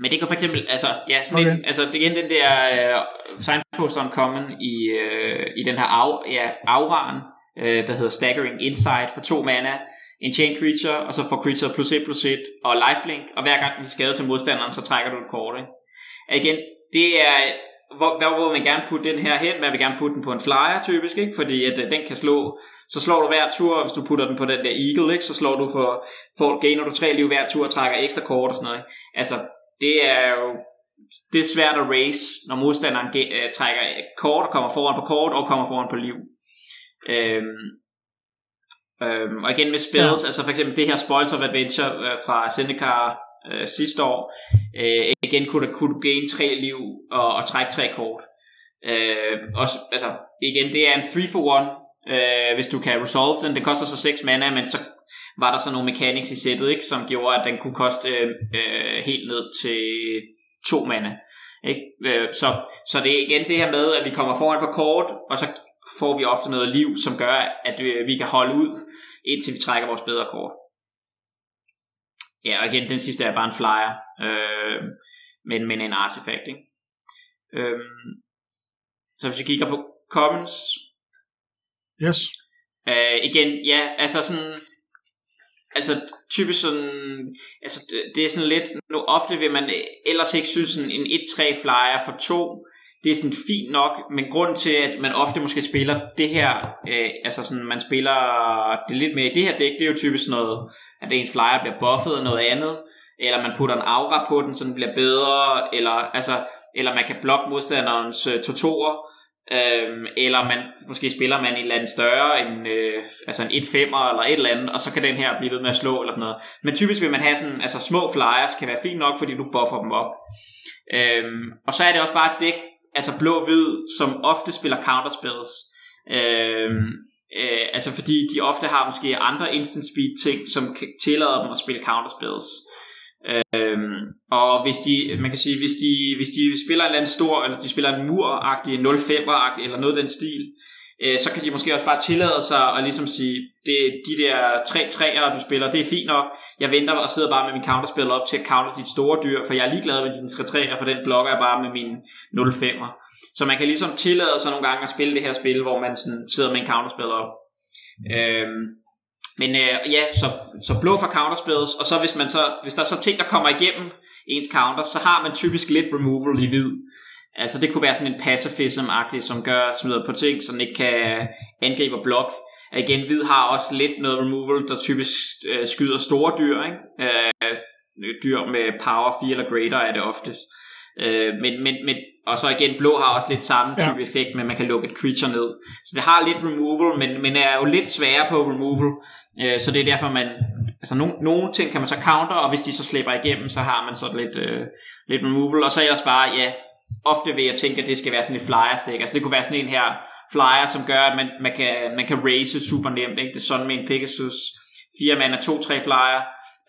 men det kan for eksempel, altså, ja, sådan Okay. et, altså det igen den der uh, signpost uncommon i, uh, i den her au, ja, auraen, uh, der hedder Staggering Insight for to mana, enchant creature, og så får creature plus 1 plus 1, og lifelink, og hver gang de skader til modstanderen, så trækker du et kort, ikke? Og Igen, det er, hvor, hvor hvor vil man gerne putte den her hen? Man vil gerne putte den på en flyer, typisk, ikke? Fordi at uh, den kan slå, så slår du hver tur, og hvis du putter den på den der eagle, ikke? Så slår du for, for gainer du tre liv hver tur, og trækker ekstra kort og sådan noget, ikke? Altså, det er jo det er svært at race, når modstanderen øh, trækker kort og kommer foran på kort og kommer foran på liv. Øhm, øhm, og igen med spells, ja. altså for eksempel det her Spoils of Adventure øh, fra Zendikar øh, sidste år, øh, igen kunne du, kunne du gain tre liv og, og trække tre kort. Øh, også, altså, igen, det er en 3 for 1, øh, hvis du kan resolve den. Det koster så 6 mana, men så var der så nogle mechanics i sættet, ikke, som gjorde, at den kunne koste øh, øh, helt ned til 2 mana. Ikke? Øh, så, så det er igen det her med, at vi kommer foran på kort, og så får vi ofte noget liv, som gør, at vi, vi kan holde ud, indtil vi trækker vores bedre kort. Ja, og igen, den sidste er bare en flyer, øh, men, men en artifact. Ikke? Øh, så hvis vi kigger på commons, Yes. Øh, igen, ja, altså sådan, altså typisk sådan, altså det, det er sådan lidt, nu ofte vil man ellers ikke synes sådan en 1-3 flyer for to, det er sådan fint nok, men grund til, at man ofte måske spiller det her, øh, altså sådan, man spiller det lidt mere i det her dæk, det er jo typisk sådan noget, at ens flyer bliver buffet af noget andet, eller man putter en aura på den, så den bliver bedre, eller, altså, eller man kan blokke modstanderens øh, totorer, Øhm, eller man måske spiller man en eller anden større en, øh, altså en 1-5'er eller et eller andet, og så kan den her blive ved med at slå eller sådan noget. Men typisk vil man have sådan, altså små flyers kan være fint nok, fordi du buffer dem op. Øhm, og så er det også bare et dæk, altså blå-hvid, som ofte spiller counterspells. Øhm, øh, altså fordi de ofte har måske andre instant speed ting, som tillader dem at spille counterspells. Øhm, og hvis de, man kan sige, hvis de, hvis de spiller en eller anden stor, eller de spiller en mur-agtig, en 0-5'er-agtig, eller noget af den stil, øh, så kan de måske også bare tillade sig at ligesom sige, det, de der 3 3'ere, du spiller, det er fint nok. Jeg venter og sidder bare med min counterspil op til at counter dit store dyr, for jeg er ligeglad med dine 3 3'er, for den blokker jeg bare med min 05'er. Så man kan ligesom tillade sig nogle gange at spille det her spil, hvor man sådan sidder med en counterspil op. Øhm, men øh, ja, så, så blå for counterspells, og så hvis, man så hvis der er så ting, der kommer igennem ens counter, så har man typisk lidt removal i hvid. Altså det kunne være sådan en pacifism-agtig, som gør smider på ting, så den ikke kan angribe og blok. Og igen, hvid har også lidt noget removal, der typisk øh, skyder store dyr, ikke? Øh, dyr med power 4 eller greater er det oftest. Øh, men, men, men, og så igen, blå har også lidt samme type ja. effekt, men man kan lukke et creature ned. Så det har lidt removal, men, men er jo lidt sværere på removal. Øh, så det er derfor, man... Altså, nogle, nogle ting kan man så counter, og hvis de så slipper igennem, så har man så lidt, øh, lidt removal. Og så ellers bare, ja, ofte vil jeg tænke, at det skal være sådan et flyer stick. Altså det kunne være sådan en her flyer, som gør, at man, man, kan, man kan race super nemt. Ikke? Det er sådan med en Pegasus 4 mana, 2-3 flyer,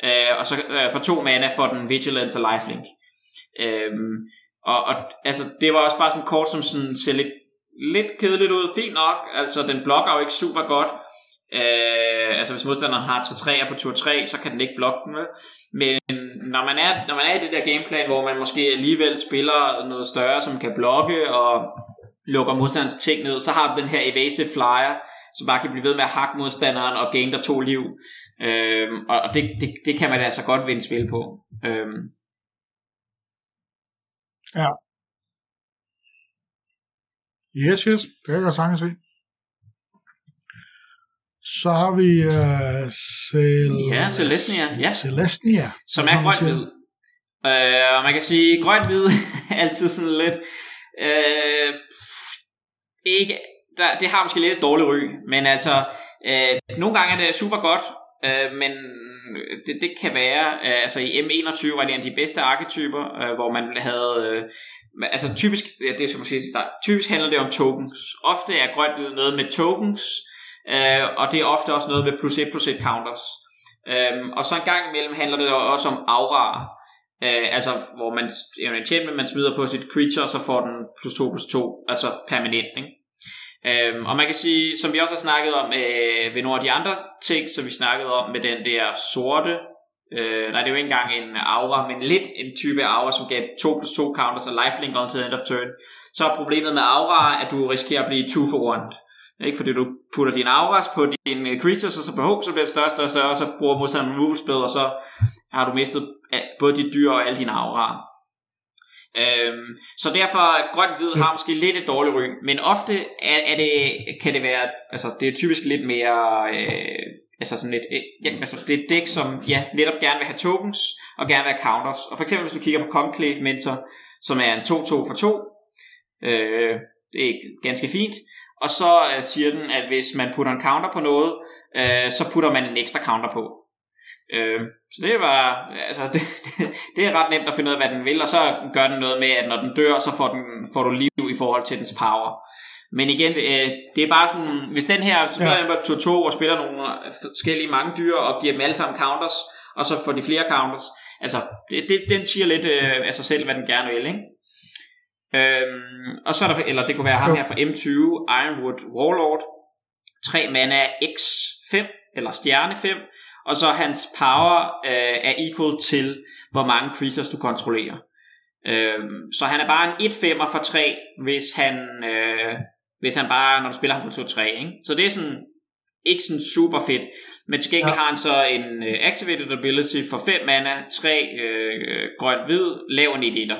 øh, og så øh, for 2 mana for den Vigilance og Lifelink. Øh, og, og altså, det var også bare sådan kort, som sådan ser lidt, lidt kedeligt ud. Fint nok, altså den blokker jo ikke super godt. Øh, altså hvis modstanderen har 3-3'er på tur 3, så kan den ikke blokke den. Men når man, er, når man er i det der gameplan, hvor man måske alligevel spiller noget større, som kan blokke og lukker modstanderens ting ned, så har du den her evasive flyer, som bare kan blive ved med at hakke modstanderen og gain der to liv. Øhm, og det, det, det kan man altså godt vinde spil på. Øhm. Ja. Yes, yes. Det kan jeg sagtens se. Så har vi uh, Cel- ja, Celestia. Ja. Celestia. Som er grøn-hvid. Øh, og man kan sige, grøn-hvid altid sådan lidt... Øh, ikke, der, det har måske lidt et dårligt ry, men altså, øh, nogle gange er det super godt, øh, men det, det kan være, øh, altså i M21 var det en af de bedste arketyper, øh, hvor man havde, øh, altså typisk, ja, det skal man sige start, typisk handler det om tokens. Ofte er grønt noget med tokens, øh, og det er ofte også noget med plus 1 plus 1 counters. Øh, og så en gang imellem handler det også om aura, Øh, altså, hvor man eventuelt man smider på sit creature, og så får den plus 2 plus 2, altså permanent, ikke? Øhm, og man kan sige, som vi også har snakket om øh, ved nogle af de andre ting, som vi snakkede om med den der sorte, øh, nej det er jo ikke engang en aura, men lidt en type aura, som gav 2 plus 2 counters og lifelink on til the end of turn, så er problemet med aura, at du risikerer at blive 2 for 1. Ikke? Fordi du putter din auras på dine creatures, og så behov, så bliver det større, større, større, og så bruger modstanderen removal spell, og så har du mistet øh, både dit dyr og alle dine auraer. Øhm, så derfor grønt hvid har måske lidt et dårligt ry, men ofte er, er det, kan det være, altså det er typisk lidt mere, øh, altså sådan lidt, øh, ja, altså det er et dæk, som ja, netop gerne vil have tokens, og gerne vil have counters. Og for eksempel hvis du kigger på Conclave Mentor, som er en 2-2 for 2, øh, det er ganske fint, og så øh, siger den, at hvis man putter en counter på noget, øh, så putter man en ekstra counter på. Øh, så det var, altså det, det er ret nemt at finde ud af, hvad den vil, og så gør den noget med, at når den dør, så får, den, får du liv i forhold til dens power. Men igen, øh, det er bare sådan, hvis den her spiller ja. på 2 og spiller nogle forskellige mange dyr, og giver dem alle sammen counters, og så får de flere counters, altså det, det, den siger lidt øh, af sig selv, hvad den gerne vil, ikke? Øhm, og så er der, eller det kunne være ham her fra M20, Ironwood Warlord, 3 mana X5, eller stjerne 5, og så hans power øh, er equal til, hvor mange creatures du kontrollerer. Øh, så han er bare en 1-5'er for 3, hvis han, øh, hvis han bare, når du spiller ham på 2-3. Ikke? Så det er sådan, ikke sådan super fedt. Men til gengæld ja. har han så en uh, activated ability for 5 mana, 3 øh, grøn hvid, lav en 1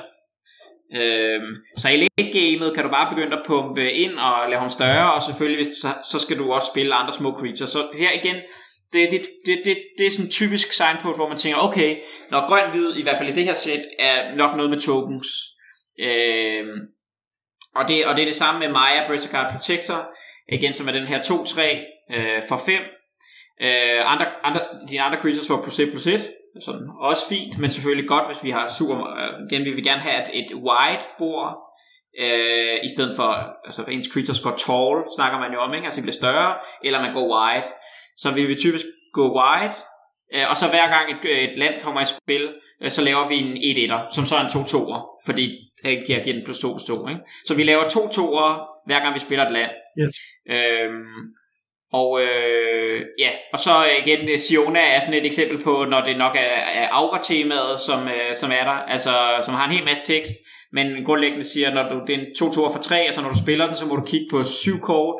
Øhm, så i gamet kan du bare begynde at pumpe ind og lave ham større, og selvfølgelig hvis, så, så skal du også spille andre små creatures. Så her igen, det, det, det, det, det er sådan en typisk signpost, hvor man tænker, okay, når grøn-hvid, i hvert fald i det her sæt, er nok noget med tokens. Øh, og, det, og det er det samme med Maya Bristlecard Protector, igen som er den her 2-3 øh, for 5. Øh, andre, andre, de andre creatures får plus 1 plus 1, sådan også fint, men selvfølgelig godt, hvis vi har super, øh, igen vi vil gerne have et, et wide bord, øh, i stedet for, altså ens creatures går tall, snakker man jo om, ikke? altså det bliver større, eller man går wide så vil vi typisk gå wide, øh, og så hver gang et, et land kommer i spil, øh, så laver vi en 1-1'er, som så er en 2-2'er, fordi det giver, den plus 2 plus 2. Ikke? Så vi laver to 2'er, hver gang vi spiller et land. Yes. Øhm, og øh, ja, og så igen, Siona er sådan et eksempel på, når det nok er, er aura-temaet, som, øh, som er der, altså som har en hel masse tekst, men grundlæggende siger, når du, det er en 2 2 for 3, altså når du spiller den, så må du kigge på syv kort,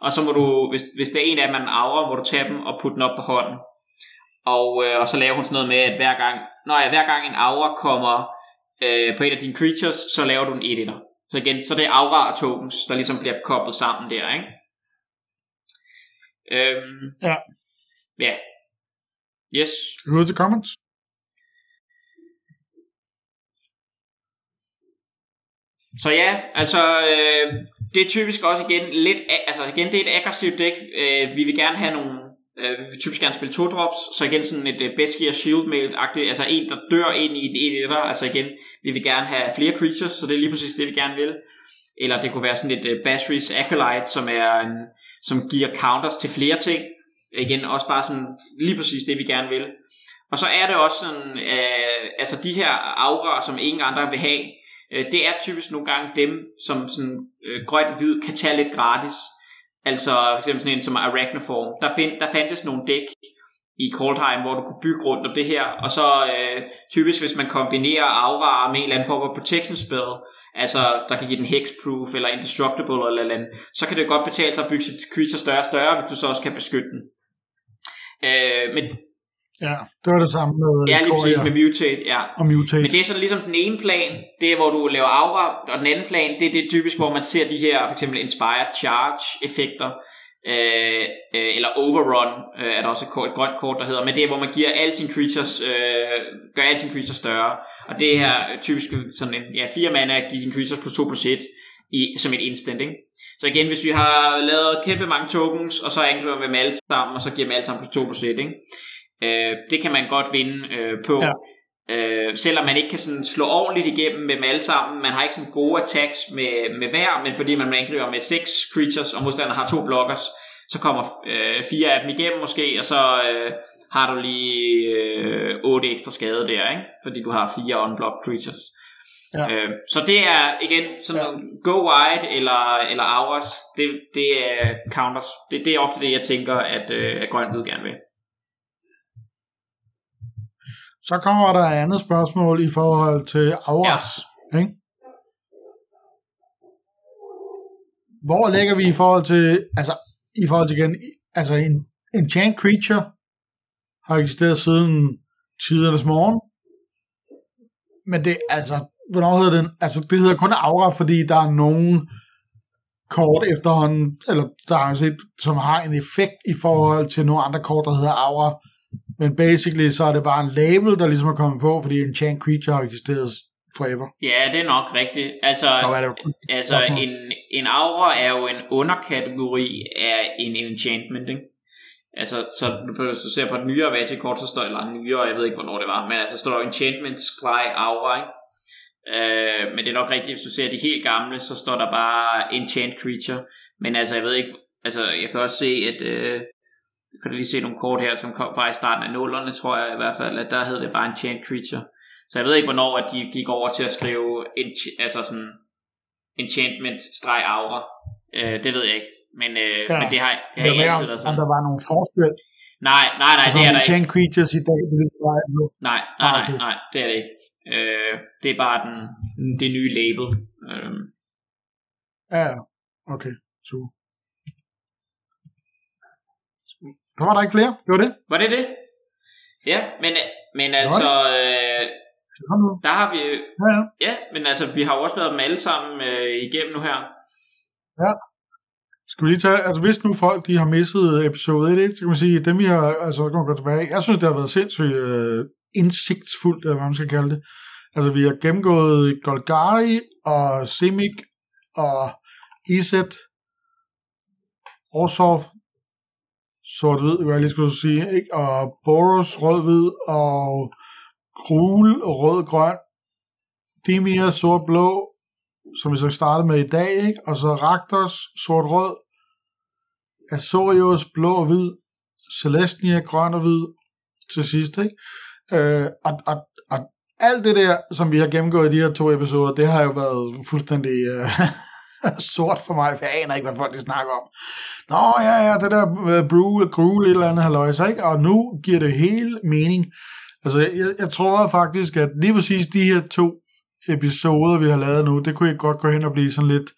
og så må du, hvis, hvis det er en af dem, man aura, må du tage dem og putte den op på hånden. Og, øh, og så laver hun sådan noget med, at hver gang, når ja, hver gang en aura kommer øh, på en af dine creatures, så laver du en 1 -1'er. Så igen, så det er aura og tokens, der ligesom bliver koblet sammen der, ikke? Øhm, ja. Ja. Yes. Ud til comments. Så ja, altså øh, det er typisk også igen lidt, altså igen, det er et aggressivt dæk. Øh, vi vil gerne have nogle, øh, vi vil typisk gerne spille to drops, så igen sådan et øh, best gear Shield mail altså en, der dør ind i en etter, altså igen, vi vil gerne have flere creatures, så det er lige præcis det, vi gerne vil. Eller det kunne være sådan et uh, Acolyte, som er en, som giver counters til flere ting. Igen, også bare sådan lige præcis det, vi gerne vil. Og så er det også sådan, øh, altså de her aura, som ingen andre vil have, øh, det er typisk nogle gange dem, som sådan øh, grøn-hvid kan tage lidt gratis. Altså for eksempel sådan en som Arachnoform. Der, find, der fandtes nogle dæk i Coldheim, hvor du kunne bygge rundt om det her, og så øh, typisk hvis man kombinerer afvarer med en eller anden form for protection spell, altså der kan give den hexproof eller indestructible eller eller andet, så kan det godt betale sig at bygge sit creature større og større, hvis du så også kan beskytte den. Øh, men Ja, det var det samme med Ja, lige præcis med Mutate, ja. og Mutate. Men det er sådan ligesom den ene plan, det er hvor du laver aura, og den anden plan, det er det typisk, hvor man ser de her for eksempel Inspired Charge effekter, øh, øh, eller Overrun øh, er der også et, kort, et grønt kort, der hedder, men det er hvor man giver alle sine creatures, øh, gør alle sine creatures større, og det her er typisk sådan en, ja, fire mana at give dine creatures plus 2 plus 1, i, som et instant, ikke? Så igen, hvis vi har lavet kæmpe mange tokens, og så angriber vi dem alle sammen, og så giver dem alle sammen plus 2 plus 1, ikke? Øh, det kan man godt vinde øh, på. Ja. Øh, selvom man ikke kan sådan slå ordentligt igennem med dem alle sammen. Man har ikke sådan gode attacks med, med hver, men fordi man angriber med 6 creatures, og modstanderen har to blockers, så kommer øh, fire af dem igennem måske, og så øh, har du lige øh, 8 ekstra skade der, ikke? fordi du har fire unblocked creatures. Ja. Øh, så det er igen sådan Ja. go wide eller, eller hours, det, det er counters. Det, det er ofte det, jeg tænker, at, øh, at grøn hvid gerne vil. Så kommer der et andet spørgsmål i forhold til Auras. Ja. Ikke? Hvor ligger vi i forhold til, altså i forhold til igen, altså en enchant creature har eksisteret siden tidernes morgen. Men det, altså, hvornår hedder den? Altså, det hedder kun Aura, fordi der er nogen kort efterhånden, eller der er set, som har en effekt i forhold til nogle andre kort, der hedder Aura. Men basically, så er det bare en label, der ligesom er kommet på, fordi Enchant Creature har eksisteret forever. Ja, det er nok rigtigt. Altså, er det? altså Okay. en, en aura er jo en underkategori af en enchantment, ikke? Altså, så hvis du ser på et nyere Magic-kort, så står eller nyere, jeg ved ikke, hvornår det var, men altså står der enchantment, scry, aura, ikke? Øh, men det er nok rigtigt, hvis du ser de helt gamle, så står der bare enchant creature. Men altså, jeg ved ikke, altså, jeg kan også se, at øh, jeg kan lige se nogle kort her, som kom fra i starten af nullerne, tror jeg i hvert fald, at der hed det bare enchant creature. Så jeg ved ikke, hvornår at de gik over til at skrive ench- altså sådan enchantment streg aura. Øh, det ved jeg ikke. Men, øh, Ja. men det har, det Det har er ikke altid været om sådan. der var nogle forskel. Nej, nej, nej, Altså, det er der ikke. Creatures i dag, det er bare altså, Nej, nej, Ah, nej, nej, det er det ikke. Øh, det er bare den, det nye label. Øh, Ja, ja. okay. Super. Der var der ikke flere, det var det. var det det? Ja, men, men altså, øh, der har vi, Ja, ja. ja, men altså, vi har jo også været dem alle sammen øh, igennem nu her. Skal vi lige tage, altså hvis nu folk de har misset episode 1, så kan man sige, dem vi har, altså kan man gå tilbage, jeg synes det har været sindssygt øh, indsigtsfuldt, eller hvad man skal kalde det. Altså vi har gennemgået Golgari og Simic og Iset, Orsov, sort-hvid, hvad jeg lige skulle sige, ikke? og Boros, rød-hvid, og Grul, rød-grøn, Dimir, sort-blå, som vi så startede med i dag, ikke? og så Raktors sort-rød, Azorius, blå og hvid, Celestia, grøn og hvid til sidst. Ikke? Øh, og, og, og alt det der, som vi har gennemgået i de her to episoder, det har jo været fuldstændig øh, sort for mig, for jeg aner ikke, hvad folk de snakker om. Nå ja, ja, det der uh, brew, gruel, et eller andet halløjse, ikke? Og nu giver det hele mening. Altså, jeg, jeg tror faktisk, at lige præcis de her to episoder, vi har lavet nu, det kunne jeg godt gå hen og blive sådan lidt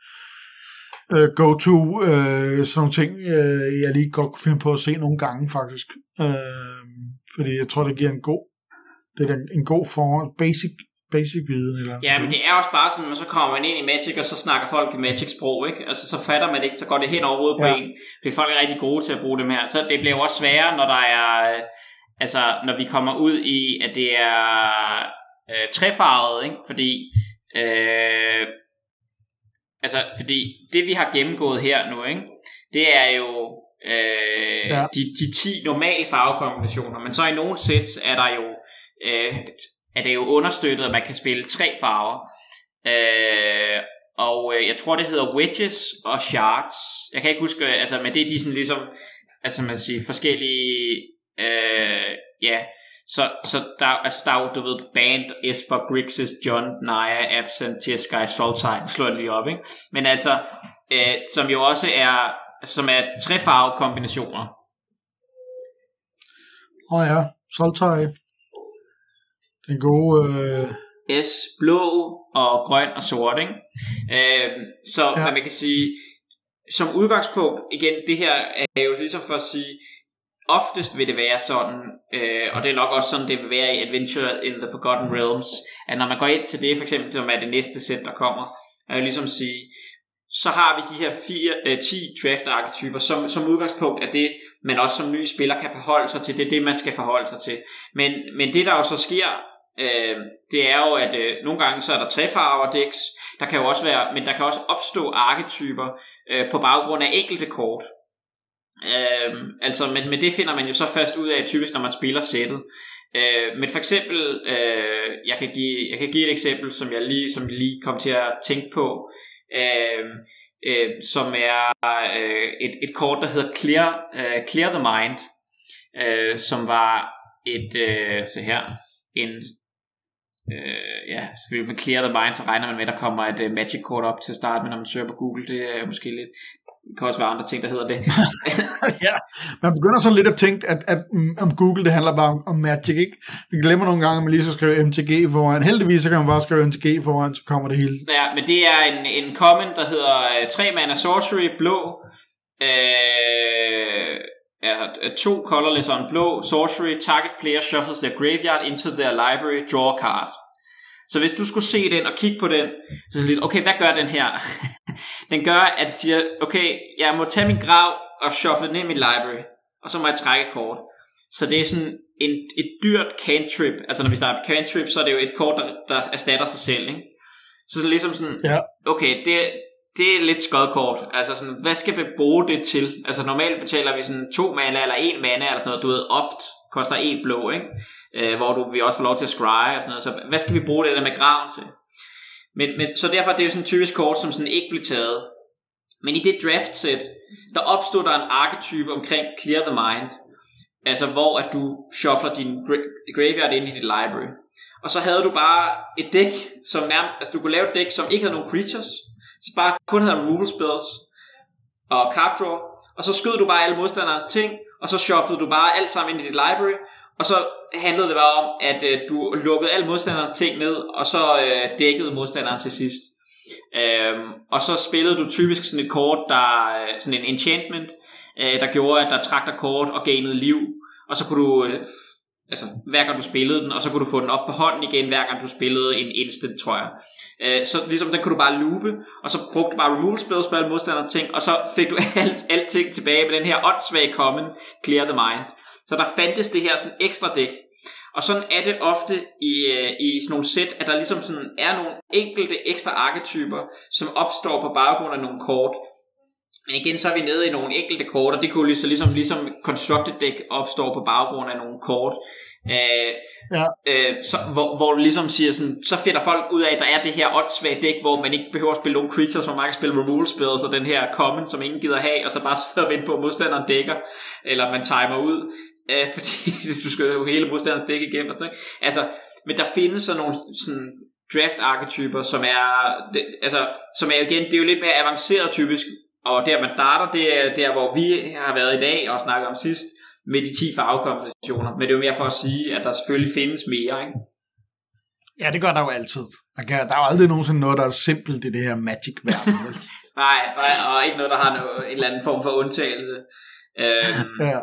øh, go-to, øh, sådan nogle ting, øh, jeg lige godt kunne finde på at se nogle gange, faktisk. Øh, fordi jeg tror, det giver en god, det er en god for basic, basic viden. Eller Ja, men det er også bare sådan, at så kommer man ind i Magic, og så snakker folk i Magic-sprog, ikke? Altså, så fatter man ikke, så går det hen over hovedet på Ja. en. Fordi folk er rigtig gode til at bruge dem her. Så det bliver også sværere, når der er... øh, Altså, når vi kommer ud i, at det er øh, trefarvet, ikke? Fordi... Øh, altså, fordi det vi har gennemgået her nu, ikke? Det er jo øh, ja. de, de 10 normale farvekombinationer, men så i nogle sæt er der jo øh, er det jo understøttet, at man kan spille tre farver. Øh, og øh, jeg tror, det hedder wedges og shards. Jeg kan ikke huske, øh, altså, men det er de sådan ligesom altså man siger, forskellige, øh, ja, så, så der, altså der er jo, du ved, band, Esper, Grixis, John, Naya, Absent, T-Sky, slår det lige op, ikke? Men altså, øh, som jo også er, som er trefarve kombinationer. Åh oh ja, Soltøj. Den gode... Øh... S, blå og grøn og sort, ikke? Øh, så ja. man kan sige, som udgangspunkt, igen, det her er jo ligesom for at sige, oftest vil det være sådan, øh, og det er nok også sådan, det vil være i Adventure in the Forgotten Realms, at når man går ind til det, for eksempel, som er det næste sæt, der kommer, er jo ligesom sige, så har vi de her fire, øh, 10 draft-arketyper, som, som udgangspunkt er det, man også som ny spiller kan forholde sig til. Det er det, man skal forholde sig til. Men, men det, der jo så sker, øh, det er jo, at øh, nogle gange så er der trefarver decks, der kan jo også være, men der kan også opstå arketyper øh, på baggrund af enkelte kort. Øh, altså, men, men det finder man jo så først ud af typisk, når man spiller sættet. Øh, men for eksempel, øh, jeg, kan give, jeg kan give et eksempel, som jeg lige, som jeg lige kom til at tænke på, øh, øh, som er øh, et, et kort, der hedder Clear, øh, Clear the Mind, øh, som var et, øh, så her, en, øh, ja, selvfølgelig med Clear the Mind, så regner man med, at der kommer et uh, magic kort op til at starte med, når man søger på Google, det er måske lidt, det kan også være andre ting, der hedder det. ja, man begynder sådan lidt at tænke, at, at om Google, det handler bare om, om Magic, ikke? Vi glemmer nogle gange, at man lige så skriver MTG foran. Heldigvis, så kan man bare skrive MTG foran, så kommer det hele. Ja, men det er en, en comment, der hedder 3 uh, mana sorcery, blå, øh, ja, to colorless on blå, sorcery, target player shuffles their graveyard into their library, draw a card. Så hvis du skulle se den og kigge på den, så er det lidt, okay, hvad gør den her? den gør, at det siger, okay, jeg må tage min grav og shuffle den ind i mit library, og så må jeg trække kort. Så det er sådan en, et dyrt cantrip, altså når vi snakker cantrip, så er det jo et kort, der, der erstatter sig selv, ikke? Så det er ligesom sådan, ja. okay, det, det er lidt skodkort. Altså sådan, hvad skal vi bruge det til? Altså normalt betaler vi sådan to mana eller en mana eller sådan noget, du ved, opt koster en blå, ikke? Øh, hvor du vi også får lov til at scry og sådan noget. Så hvad skal vi bruge det der med graven til? Men, men, så derfor det er det jo sådan en typisk kort, som sådan ikke bliver taget. Men i det draft set, der opstod der en arketype omkring Clear the Mind. Altså hvor at du shuffler din graveyard ind i dit library. Og så havde du bare et dæk, som nærmest, altså du kunne lave et dæk, som ikke havde nogen creatures, så bare kun havde removal spells og card draw, og så skød du bare alle modstanderens ting, og så shufflede du bare alt sammen ind i dit library, og så handlede det bare om, at øh, du lukkede alle modstanderens ting ned, og så øh, dækkede modstanderen til sidst. Øhm, og så spillede du typisk sådan et kort, der øh, sådan en enchantment, øh, der gjorde, at der trak dig kort og gainede liv, og så kunne du øh, altså hver gang du spillede den, og så kunne du få den op på hånden igen, hver gang du spillede en instant, tror jeg. Øh, så ligesom den kunne du bare loope, og så brugte du bare removal spells på alle modstanders ting, og så fik du alt, alting tilbage med den her åndssvage common, Clear the Mind. Så der fandtes det her sådan ekstra dæk. Og sådan er det ofte i, øh, i sådan nogle sæt, at der ligesom sådan er nogle enkelte ekstra arketyper, som opstår på baggrund af nogle kort, men igen, så er vi nede i nogle enkelte kort, og det kunne ligesom, ligesom, ligesom Constructed Deck opstår på baggrund af nogle kort. Øh, ja. øh, så, hvor, hvor du ligesom siger sådan, så finder folk ud af, at der er det her åndssvage dæk, hvor man ikke behøver at spille nogle creatures, hvor man kan spille removal spells, og den her common, som ingen gider have, og så bare sidde og vente på, at modstanderen dækker, eller man timer ud, øh, fordi du skal jo hele modstanderens dæk igennem og sådan noget. Altså, men der findes så nogle sådan draft arketyper, som er, det, altså, som er igen, det er jo lidt mere avanceret typisk, og der man starter, det er der, hvor vi har været i dag og snakket om sidst, med de 10 farvekombinationer. Men det er jo mere for at sige, at der selvfølgelig findes mere, ikke? Ja, det gør der jo altid. Der, kan, der er jo aldrig nogensinde noget, der er simpelt i det her magic-verden. nej, nej, og ikke noget, der har noget, en eller anden form for undtagelse. Øhm, ja.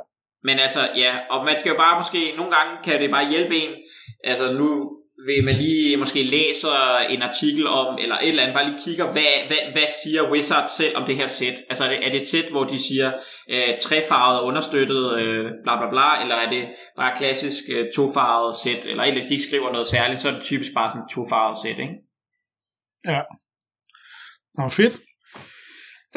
Men altså, ja, og man skal jo bare måske, nogle gange kan det bare hjælpe en, altså nu ved man lige måske læser en artikel om, eller et eller andet, bare lige kigger, hvad, hvad, hvad siger Wizards selv om det her sæt? Altså er det, er det et sæt, hvor de siger øh, trefarvet understøttet, øh, bla bla bla, eller er det bare klassisk øh, tofarvet sæt, eller hvis de ikke skriver noget særligt, så er det typisk bare sådan et tofarvet sæt, ikke? Ja. Nå, fedt.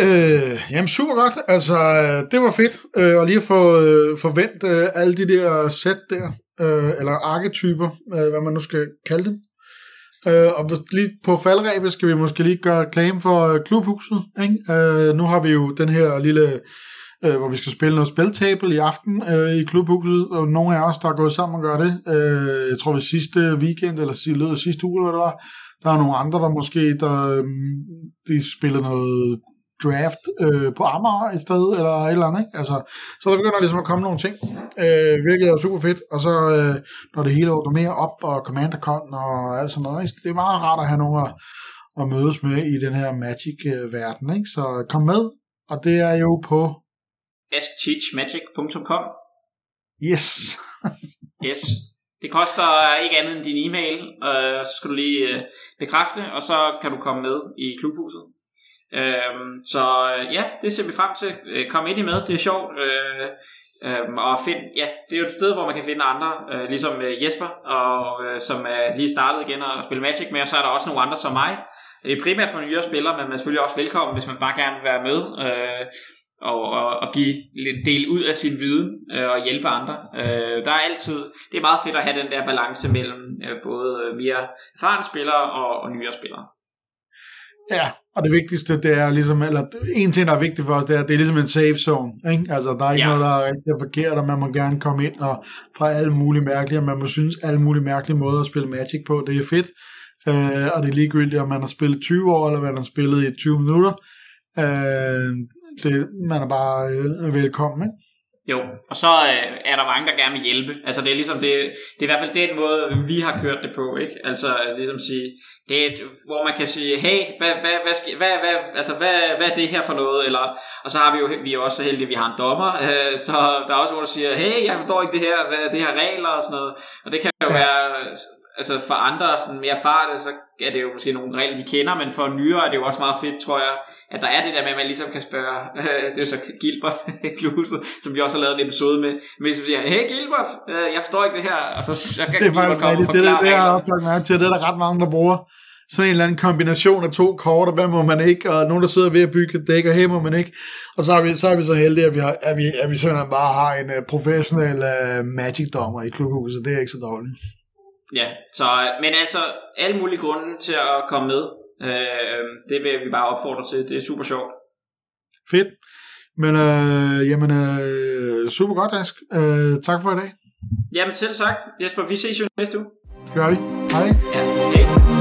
Øh, jamen super godt, altså øh, det var fedt øh, at lige få øh, forvent øh, alle de der sæt der øh, eller arketyper, øh, hvad man nu skal kalde dem. Øh, og lige på faldrebet skal vi måske lige gøre claim for øh, klubhuset. Ikke? Øh, nu har vi jo den her lille øh, hvor vi skal spille noget spiltable i aften øh, i klubhuset, og nogle af os, der er gået sammen og gør det. Øh, jeg tror, ved sidste weekend, eller i sidste uge, eller hvad det var, der er nogle andre, der måske, der, øh, de spiller noget draft øh, på Amager i stedet, eller et eller andet, ikke? Altså, så der begynder ligesom at komme nogle ting, øh, hvilket er super fedt, og så øh, når det hele åbner mere op, og Commander Con og alt sådan noget, ikke? det er meget rart at have nogen at, at mødes med i den her Magic-verden, ikke? Så kom med, og det er jo på... askteachmagic.com Yes! Yes. Det koster ikke andet end din e-mail, og så skal du lige øh, bekræfte, og så kan du komme med i klubhuset. Øhm, så øh, ja, det ser vi frem til. Øh, kom ind i med, det er sjovt. Øh, øhm, og find, ja, det er jo et sted, hvor man kan finde andre, øh, ligesom øh, Jesper, og, øh, som er lige startet igen og spille Magic med, og så er der også nogle andre som mig. Det er primært for nyere spillere, men man er selvfølgelig også velkommen, hvis man bare gerne vil være med. Øh, og, og, og give lidt del ud af sin viden øh, og hjælpe andre. Øh, der er altid, det er meget fedt at have den der balance mellem øh, både øh, mere erfarne spillere og, og nyere spillere. Ja, og det vigtigste, det er ligesom, eller en ting, der er vigtigt for os, det er, det er ligesom en safe zone, ikke? Altså, der er ikke ja. noget, der er rigtig forkert, og man må gerne komme ind og fra alle mulige mærkelige, og man må synes alle mulige mærkelige måder at spille Magic på, det er fedt, øh, og det er ligegyldigt, om man har spillet 20 år, eller man har spillet i 20 minutter, øh, det, man er bare øh, velkommen, ikke? Jo, og så øh, er der mange, der gerne vil hjælpe. Altså det er ligesom, det, det er i hvert fald den måde, vi har kørt det på, ikke? Altså ligesom sige, det er, hvor man kan sige, hey, hvad, hvad, hvad, skal, hvad, hvad, altså, hvad, hvad er det her for noget? Eller, og så har vi jo, vi er også så heldige, at vi har en dommer, øh, så der er også hvor der siger, hey, jeg forstår ikke det her, hvad det her regler og sådan noget. Og det kan jo være altså for andre sådan mere erfarne, så er det jo måske nogle regler, de kender, men for nyere er det jo også meget fedt, tror jeg, at der er det der med, at man ligesom kan spørge, det er jo så Gilbert Kluse, som vi også har lavet en episode med, men som siger, hey Gilbert, øh, jeg forstår ikke det her, og så, så kan det er faktisk rigtigt, det, det, det har jeg også sagt mærke til, det er der ret mange, der bruger. Sådan en eller anden kombination af to kort, og hvad må man ikke, og nogen, der sidder ved at bygge et dæk, og her må man ikke. Og så er vi så, er vi så heldige, at vi, har, at vi, at vi simpelthen bare har en uh, professionel uh, Magic-dommer i klubhuset, det er ikke så dårligt. Ja, så, men altså alle mulige grunde til at komme med. Øh, det vil vi bare opfordre til. Det er super sjovt. Fedt. Men øh, jamen, øh, super godt, Ask. Øh, tak for i dag. Jamen selv sagt, Jesper. Vi ses jo næste uge. Gør vi. Hej. Ja, hej.